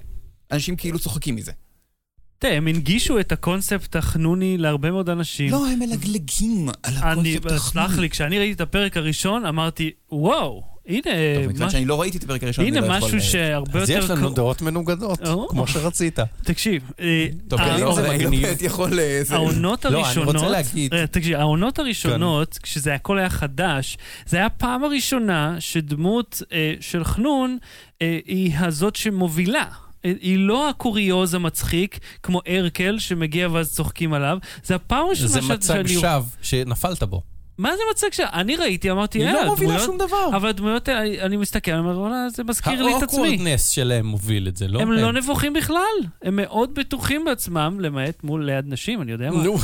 אנשים כאילו צוחקים מזה. תראה, הם הנגישו את הקונספט החנוני להרבה מאוד אנשים. לא, הם מלגלגים על אני, הקונספט החנוני. סלח לי, כשאני ראיתי את הפרק הראשון, אמרתי, וואו, הנה, טוב, מכיוון שאני לא ראיתי את הפרק הראשון, אני הנה לא יכול... משהו אה, שהרבה אז יותר... יש לנו דעות מנוגדות. כמו שרצית. תקשיב, אה, טוב, זה לא, מגלפט אני- יכול... אה, זה- העונות לא, אני הראשונות, רוצה להגיד- רגע, תקשיב, העונות הראשונות, כשזה הכל היה חדש, זה היה הפעם הראשונה שדמות אה, של חנון אה, היא הזאת שמובילה. אה, היא לא הקוריוז המצחיק, כמו ארקל שמגיע ואז צוחקים עליו, זה הפעם הראשונה זה ש- מצג שאני... שווא שנפלת בו. מה זה מצג ש... אני ראיתי, אמרתי, היא "אה, לא מובילה הדמויות- שום דבר. אבל הדמויות האלה, אני- מסתכל, אני אומר, וואלה, זה מזכיר לי את עצמי. ה awkwardness שלהם מוביל את זה, לא? הם לא נבוכים בכלל, הם מאוד בטוחים בעצמם, למעט מול ליד נשים, אני יודע מה. נו,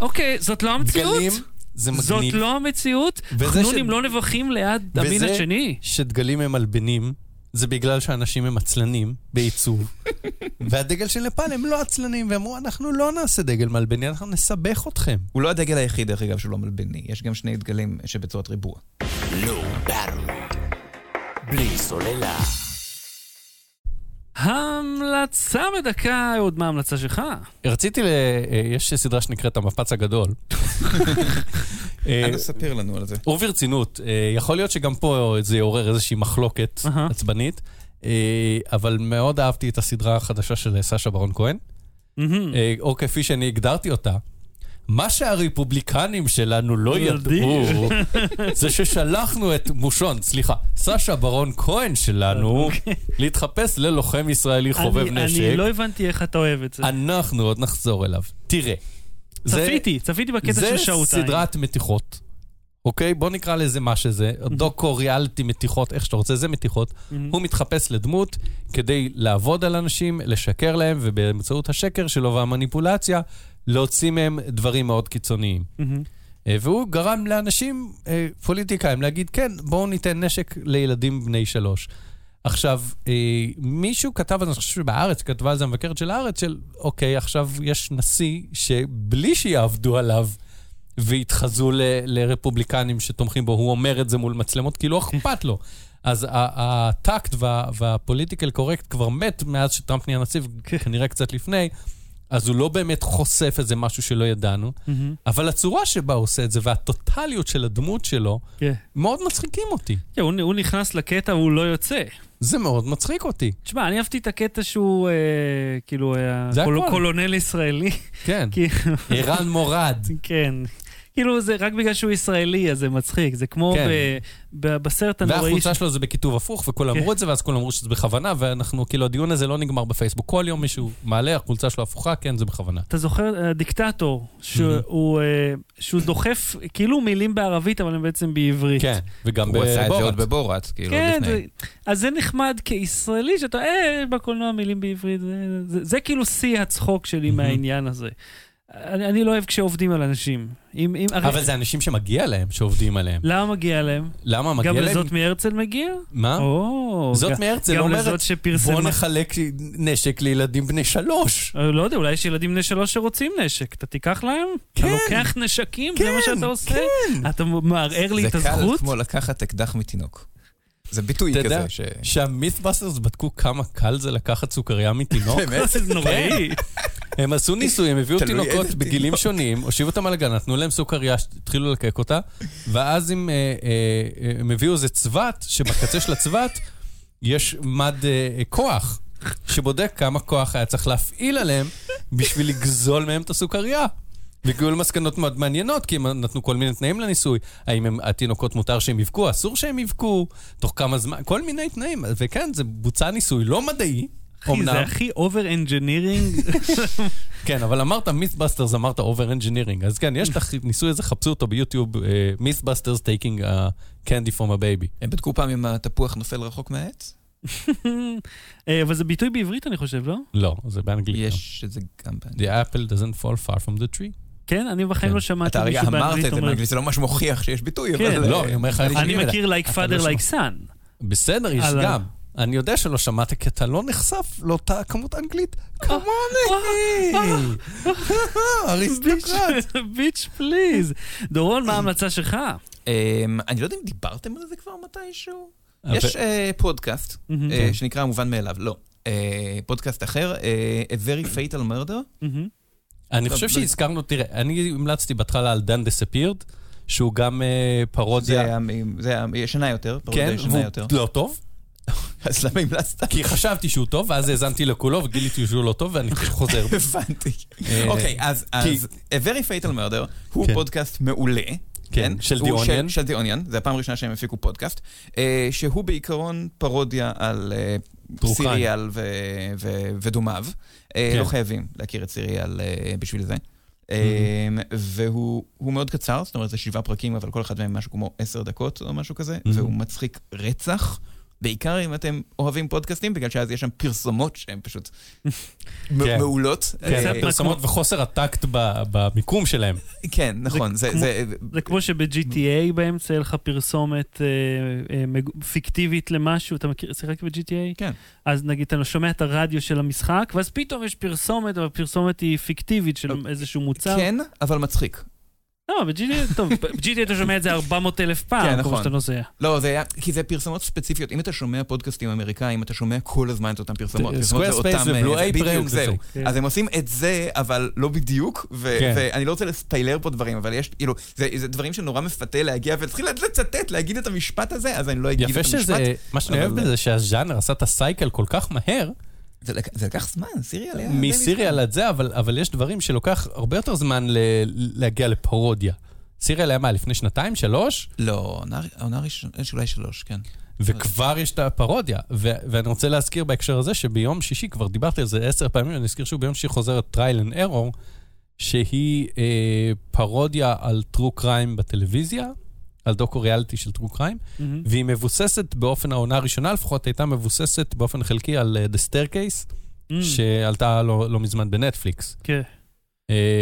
אוקיי, זאת לא המציאות. דגלים, זה זאת מגניב. לא המציאות. וזה חנונים ש- לא נבוכים ליד המין וזה- השני. שדגלים הם מלבנים, זה בגלל שאנשים הם עצלנים בעיצוב. והדגל של נפאל הם לא עצלנים, ואמרו, אנחנו לא נעשה דגל מלבני, אנחנו נסבך אתכם. הוא לא הדגל היחיד, דרך אגב, שהוא לא מלבני. יש גם שני דגלים שבצורת ריבוע. בלי סוללה. המלצה בדקה, אהוד, מה ההמלצה שלך? רציתי ל... אה, יש סדרה שנקראת המפץ הגדול. אה, אנא ספר לנו על זה. וברצינות, אה, יכול להיות שגם פה זה יעורר איזושהי מחלוקת. עצבנית, אה, אבל מאוד אהבתי את הסדרה החדשה של סשה ברון כהן. אה, או כפי שאני הגדרתי אותה, מה שהרפובליקנים שלנו לא ידעו, זה ששלחנו את מושון, סליחה, סשה ברון כהן שלנו, להתחפש ללוחם ישראלי חובב נשק. אני לא הבנתי איך אתה אוהב את זה. אנחנו עוד נחזור אליו. תראה. זה- צפיתי, צפיתי בקטע של שאוטיים. זה סדרת מתיחות. אוקיי? בוא נקרא לזה מה שזה. דוקו ריאליטי מתיחות, איך שאתה רוצה, זה מתיחות. הוא מתחפש לדמות כדי לעבוד על אנשים, לשקר להם, ובאמצעות השקר שלו והמניפולציה, להוציא מהם דברים מאוד קיצוניים. מהמם. אה, והוא גרם לאנשים, אה, פוליטיקאים, להגיד, כן, בואו ניתן נשק לילדים בני שלוש. עכשיו, אה, מישהו כתב, אני חושב שבארץ, כתבה על זה המבקרת של הארץ, של אוקיי, עכשיו יש נשיא שבלי שיעבדו עליו ויתחזו ל- לרפובליקנים שתומכים בו, הוא אומר את זה מול מצלמות, כי לא אכפת לו. אז הטקט וה- וה political correct כבר מת מאז שטראמפ נהיה נשיא, כנראה קצת לפני, אז הוא לא באמת חושף איזה משהו שלא ידענו, מהמם. אבל הצורה שבה הוא עושה את זה והטוטליות של הדמות שלו, כן. מאוד מצחיקים אותי. כן, הוא הוא נכנס לקטע והוא לא יוצא. זה מאוד מצחיק אותי. תשמע, אני אהבתי את הקטע שהוא אה, כאילו היה קול-. קולונל ישראלי. כן. כאילו, ערן מורד. כן. כאילו זה רק בגלל שהוא ישראלי, אז זה מצחיק. זה כמו כן. ב- ב- בסרט הנוראי. והחולצה ש- שלו זה בכיתוב הפוך, וכולם כן. אמרו את זה, ואז כולם אמרו שזה בכוונה, ואנחנו, כאילו, הדיון הזה לא נגמר בפייסבוק. כל יום מישהו מעלה, החולצה שלו הפוכה, כן, זה בכוונה. אתה זוכר, הדיקטטור, שהוא, אה, שהוא דוחף כאילו מילים בערבית, אבל הם בעצם בעברית. כן, וגם הוא עשה את זה עוד בבורת. בבורת, כאילו, עוד כן, לפני. זה, אז זה נחמד כישראלי, שאתה, אה, בקולנוע מילים בעברית, זה, זה, זה כאילו שיא הצחוק שלי. מהעניין הזה. אני, אני לא אוהב כשעובדים על אנשים. אם, אם, הרי- אבל זה אנשים שמגיע להם, שעובדים עליהם. למה מגיע להם? למה מגיע גם להם? לזאת מהרצל מגיע? מה? או, זאת גם- מהרצל גם אומרת, לזאת בוא שפרסמה. נחלק נשק לילדים בני שלוש. אה, לא יודע, אולי יש ילדים בני שלוש שרוצים נשק. אתה תיקח להם? אתה כן. לוקח נשקים? זה מה כן, שאתה עושה? כן. אתה מערער לי זה את קל הזכות? כמו לקחת אקדח מתינוק. זה ביטוי אתה כזה יודע ש... שהמית'באסטרס בדקו כמה קל זה לקחת סוכריה מתינוק. באמת? זה נוראי. הם עשו ניסוי, הם הביאו תינוקות בגילים. שונים, הושיבו אותם על הגן, נתנו להם סוכריה, התחילו לקק אותה, ואז הם, אה, אה, הם הביאו איזה צבת, שבקצה של הצבת יש מד אה, כוח, שבודק כמה כוח היה צריך להפעיל עליהם בשביל לגזול מהם את הסוכריה. והגיעו למסקנות מאוד מעניינות, כי הם נתנו כל מיני תנאים לניסוי. האם הם, התינוקות מותר שהם יבכו, אסור שהם יבכו, תוך כמה זמן, כל מיני תנאים. וכן, זה בוצע ניסוי לא מדעי, אחי, זה הכי over engineering. כן, אבל אמרת MythBusters, אמרת over engineering. אז כן, יש את הניסוי הזה, חפשו אותו ביוטיוב, a candy from a baby. הם בדקו פעם אם התפוח נופל רחוק מהעץ? אה, אבל זה ביטוי בעברית, אני חושב, לא? לא, זה באנגלית. יש את זה גם באנגלית. The apple doesn't fall far from the tree. כן, אני בחיים כן. לא שמעתי אתה הרגע מישהו אמרת באנגלית את זה אומר... באנגלית, זה לא ממש מוכיח שיש ביטוי, כן. אבל... לא, אה, אני אומר לך, אני. מכיר like אתה father לא like son. בסדר, יש גם. אני יודע שלא שמעת, כי אתה לא נחשף לאותה כמות אנגלית. אה, כמוני! אריסטוקרט. ביץ' פליז. דורון, מה ההמלצה שלך? אמ, אני לא יודע אם דיברתם על זה כבר מתישהו. אבל- יש אה, פודקאסט. אה, שנקרא המובן מאליו, לא. אה, פודקאסט אחר, אה, A Very Fatal Murder. אני חושב שהזכרנו, תראה, אני המלצתי בהתחלה על דן דספירד, שהוא גם אה, זה פרודיה. זה היה ישנה יותר, פרודיה כן, ישנה והוא יותר. לא טוב. אז למה המלצת? כי חשבתי שהוא טוב, ואז האזנתי לכולו וגיליתי שהוא לא טוב, ואני חוזר. הבנתי. אה, אוקיי, אז A Very Fatal Murder הוא כן. פודקאסט מעולה. כן, של הוא The Onion. של The Onion, זה הפעם הראשונה שהם הפיקו פודקאסט, אה, שהוא בעיקרון פרודיה על אה, סיריאל ודומיו. אה, כן. לא חייבים להכיר את סיריאל אה, בשביל זה. Mm-hmm. אה, והוא הוא מאוד קצר, זאת אומרת זה שבעה פרקים, אבל כל אחד מהם משהו כמו עשר דקות או משהו כזה, Mm-hmm. והוא מצחיק רצח. בעיקר אם אתם אוהבים פודקאסטים, בגלל שאז יש שם פרסומות שהן פשוט כן. מעולות. כן, אה, פרסומות וחוסר הטקט במיקום שלהם. כן, נכון, זה... כמו- זה- זה כמו שב-GTA באמצע יהיה לך פרסומת אה, אה, פיקטיבית למשהו, אתה מכיר, שיחק ב-GTA? כן. אז נגיד אתה שומע את הרדיו של המשחק, ואז פתאום יש פרסומת, אבל הפרסומת היא פיקטיבית של איזשהו מוצר. כן, אבל מצחיק. לא, ב-GTA, טוב, ב-GTA אתה שומע את זה 400 אלף פעם, כן, נכון. פעם שאתה נוסע. לא, זה היה, כי זה פרסומות ספציפיות. אם אתה שומע פודקאסטים אמריקאים, אתה שומע כל הזמן את אותן פרסומות. פרסומות זה אותם, ו-Blue אה. זהו. כן. אז הם עושים את זה, אבל לא בדיוק, כן. ואני לא רוצה לספיילר פה דברים, אבל יש, כאילו, זה זה דברים שנורא מפתה להגיע ולהתחיל לצטט, להגיד את המשפט הזה, אז אני לא אגיד את יפה המשפט. שזה, מה שאני אוהב בזה שהז'אנר עשה את הסייקל כל כך מהר, זה לק- זה לקח זמן, סיריאל היה... מסיריאל עד זה, אבל, אבל יש דברים שלוקח הרבה יותר זמן ל, להגיע לפרודיה. סיריאל היה מה, לפני שנתיים, שלוש? לא, עונה- העונה הראשונה, יש אולי שלוש, כן. וכבר יש את הפרודיה. ו- ואני רוצה להזכיר בהקשר הזה שביום שישי, כבר דיברתי על זה עשר פעמים, אני אזכיר שוב ביום שישי חוזרת trial and error, שהיא אה, פרודיה על true crime בטלוויזיה, על דוקו ריאליטי של true crime, מהמם. והיא מבוססת באופן, העונה הראשונה לפחות, הייתה מבוססת באופן חלקי על אה, The Staircase, אממ, שעלתה לא, לא מזמן בנטפליקס. כן. אה,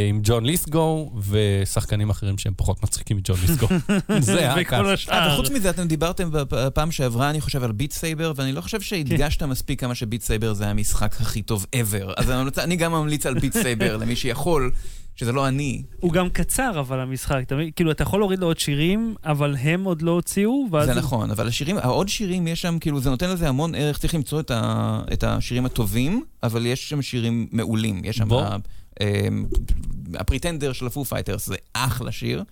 עם ג'ון ליסגו ושחקנים אחרים שהם פחות מצחיקים מג'ון ליסגו. זה וכל הכף. אה. וחוץ מזה, אתם דיברתם בפעם שעברה, אני חושב, על Beat Saber, ואני לא חושב שהדגשת מספיק כמה ש Beat Saber זה המשחק הכי טוב ever. אז אני גם ממליץ על Beat Saber, למי שיכול, שזה לא אני. הוא גם קצר, אבל המשחק, אתה מבין? כאילו, אתה יכול להוריד לו עוד שירים, אבל הם עוד לא הוציאו, ואז... זה הוא- נכון, אבל השירים, העוד שירים, יש שם, כאילו, זה נותן לזה המון ערך, צריך למצוא את ה- את השירים הטובים, אבל יש שם שירים מעולים. יש שם... בוא. אמ, ה Pretender של ה Foo Fighters זה אחלה שיר.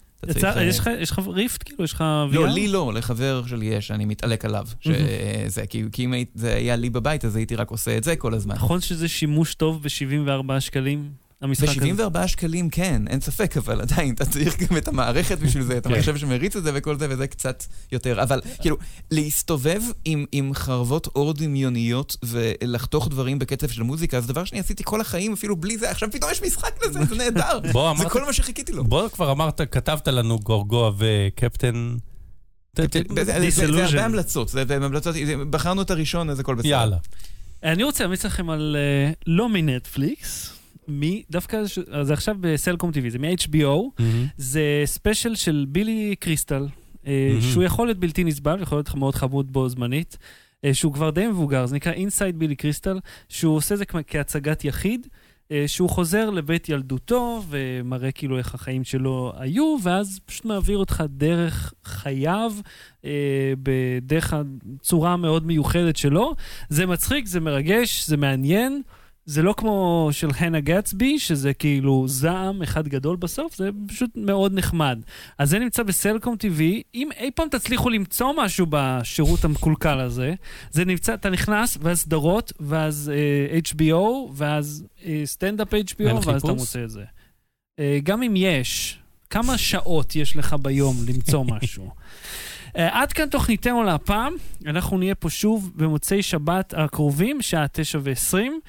אה, יש לך- Rift? כאילו, יש לך לא, VR? לי לא, לחבר שלי יש, אני מתעלק עליו. שזה, כי, כי אם זה היה לי בבית, אז הייתי רק עושה את זה כל הזמן. נכון שזה שימוש טוב ב-74 שקלים? המשחק הזה. ב-74 שקלים כן, אין ספק, אבל עדיין, אתה צריך גם את המערכת בשביל זה, את כן. המחשב שמריץ את זה וכל זה, וזה קצת יותר. אבל כאילו, להסתובב עם, עם חרבות אור דמיוניות ולחתוך דברים בקצב של מוזיקה, זה דבר שאני עשיתי כל החיים, אפילו בלי זה, עכשיו פתאום יש משחק לזה, זה נהדר. בוא, זה אמרת, כל מה שחיכיתי לו. בוא כבר אמרת, כתבת לנו גורגוע וקפטן... זה-. הרבה המלצות, זה המלצות, בחרנו את הראשון, אז הכל בסדר. יאללה. אני רוצה להמליץ לכם על אה, לא מנטפליקס, מי, דווקא, ש- זה עכשיו בסלקום TV, זה מ-HBO, זה ספיישל של בילי קריסטל, אה, מהמם. שהוא יכול להיות בלתי נסבל, יכול להיות מאוד חמוד בו זמנית, אה, שהוא כבר די מבוגר, זה נקרא Inside בילי קריסטל, שהוא עושה זה כהצגת יחיד, אה, שהוא חוזר לבית ילדותו ומראה כאילו איך החיים שלו היו, ואז פשוט מעביר אותך דרך חייו, אה, בדרך הצורה המאוד מיוחדת שלו. זה מצחיק, זה מרגש, זה מעניין. זה לא כמו של הנה גטסבי, שזה כאילו זעם אחד גדול בסוף, זה פשוט מאוד נחמד. אז זה נמצא בסלקום TV. אם אי פעם תצליחו למצוא משהו בשירות המקולקל הזה, זה נמצא, אתה נכנס, ואז סדרות, ואז אה, HBO, ואז אה, סטנדאפ HBO, ואז אתה חיפוש? מוצא את זה. אה, גם אם יש, כמה שעות יש לך ביום למצוא משהו? Uh, עד כאן תוכניתנו להפעם, אנחנו נהיה פה שוב במוצאי שבת הקרובים, שעה תשע ועשרים.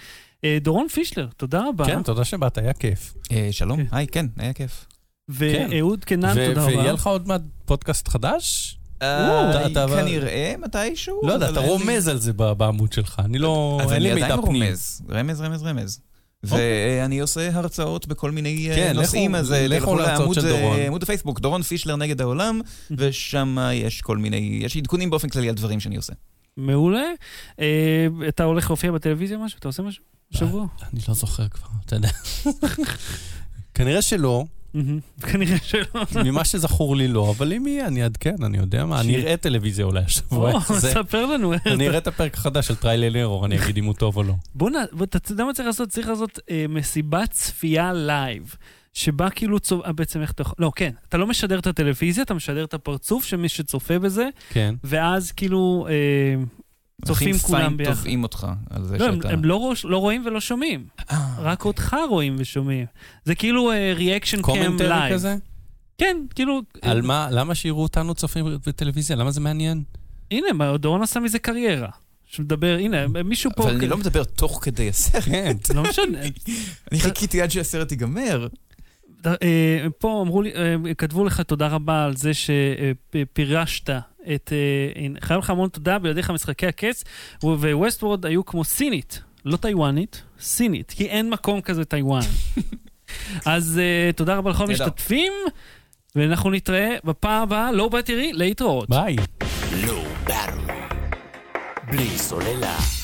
Uh, דורון פישלר, תודה רבה. כן, תודה שבאת, היה כיף. אה, שלום, כן. היי, כן, היה כיף. ואהוד קנן, תודה רבה. ויהיה לך עוד מעט פודקאסט חדש? אה, כנראה מתישהו. לא יודע, אתה רומז על זה בעמוד שלך. אני לא... אז אני עדיין. רומז, רמז, רמז, רמז. אוקיי. ואני עושה הרצאות בכל מיני אה, כן, נושאים, אז אה, לכו תלכו להרצאות לעמוד של אה, דורון. עמוד הפייסבוק, דורון פישלר נגד העולם, ושם יש כל מיני, יש עדכונים באופן כללי על דברים שאני עושה. מעולה. אה, אתה הולך להופיע בטלוויזיה משהו? אתה עושה משהו? שבוע? אני לא זוכר כבר, אתה יודע. כנראה שלא. כנראה שלא. ממה שזכור לי לא, אבל אם יהיה, אני אעדכן, אני יודע מה, אני אראה טלוויזיה אולי השבוע. ספר לנו. אני אראה את הפרק החדש של טריילר ארור, אני אגיד אם הוא טוב או לא. בוא נ... בוא, אתה יודע מה צריך לעשות? צריך לעשות אה, מסיבת צפייה לייב. שבה כאילו צופ... אה, בעצם איך אתה יכול... לא, כן. אתה לא משדר את הטלוויזיה, אתה משדר את הפרצוף של מי שצופה בזה, כן. ואז כאילו אה, צופים אחים כולם פיין ביחד. תובעים אותך על זה לא, הם, שאתה... הם לא, רוש... לא רואים ולא שומעים, אה, רק אותך רואים ושומעים. זה כאילו reaction cam commentary live. כזה? כן, כאילו... על מה, למה שיראו אותנו צופים בטלוויזיה? למה זה מעניין? הנה, מה, דורון עשה מזה קריירה. שמדבר, הנה, מישהו פה... אבל אני לא מדבר תוך כדי הסרט. כן. לא משנה. אני חיכיתי עד שהסרט ייגמר. אה, פה אמרו לי, אה, כתבו לך תודה רבה על זה שפירשת את... אה, חייב לך המון תודה, בלעדיך משחקי הקץ, וווסט וורד היו כמו סינית, לא טיוואנית, סינית, כי אין מקום כזה טיוואן. אז תודה רבה לכל. המשתתפים, ואנחנו נתראה בפעם הבאה, לא בתראי, להתראות. ביי. לא. בלי סוללה.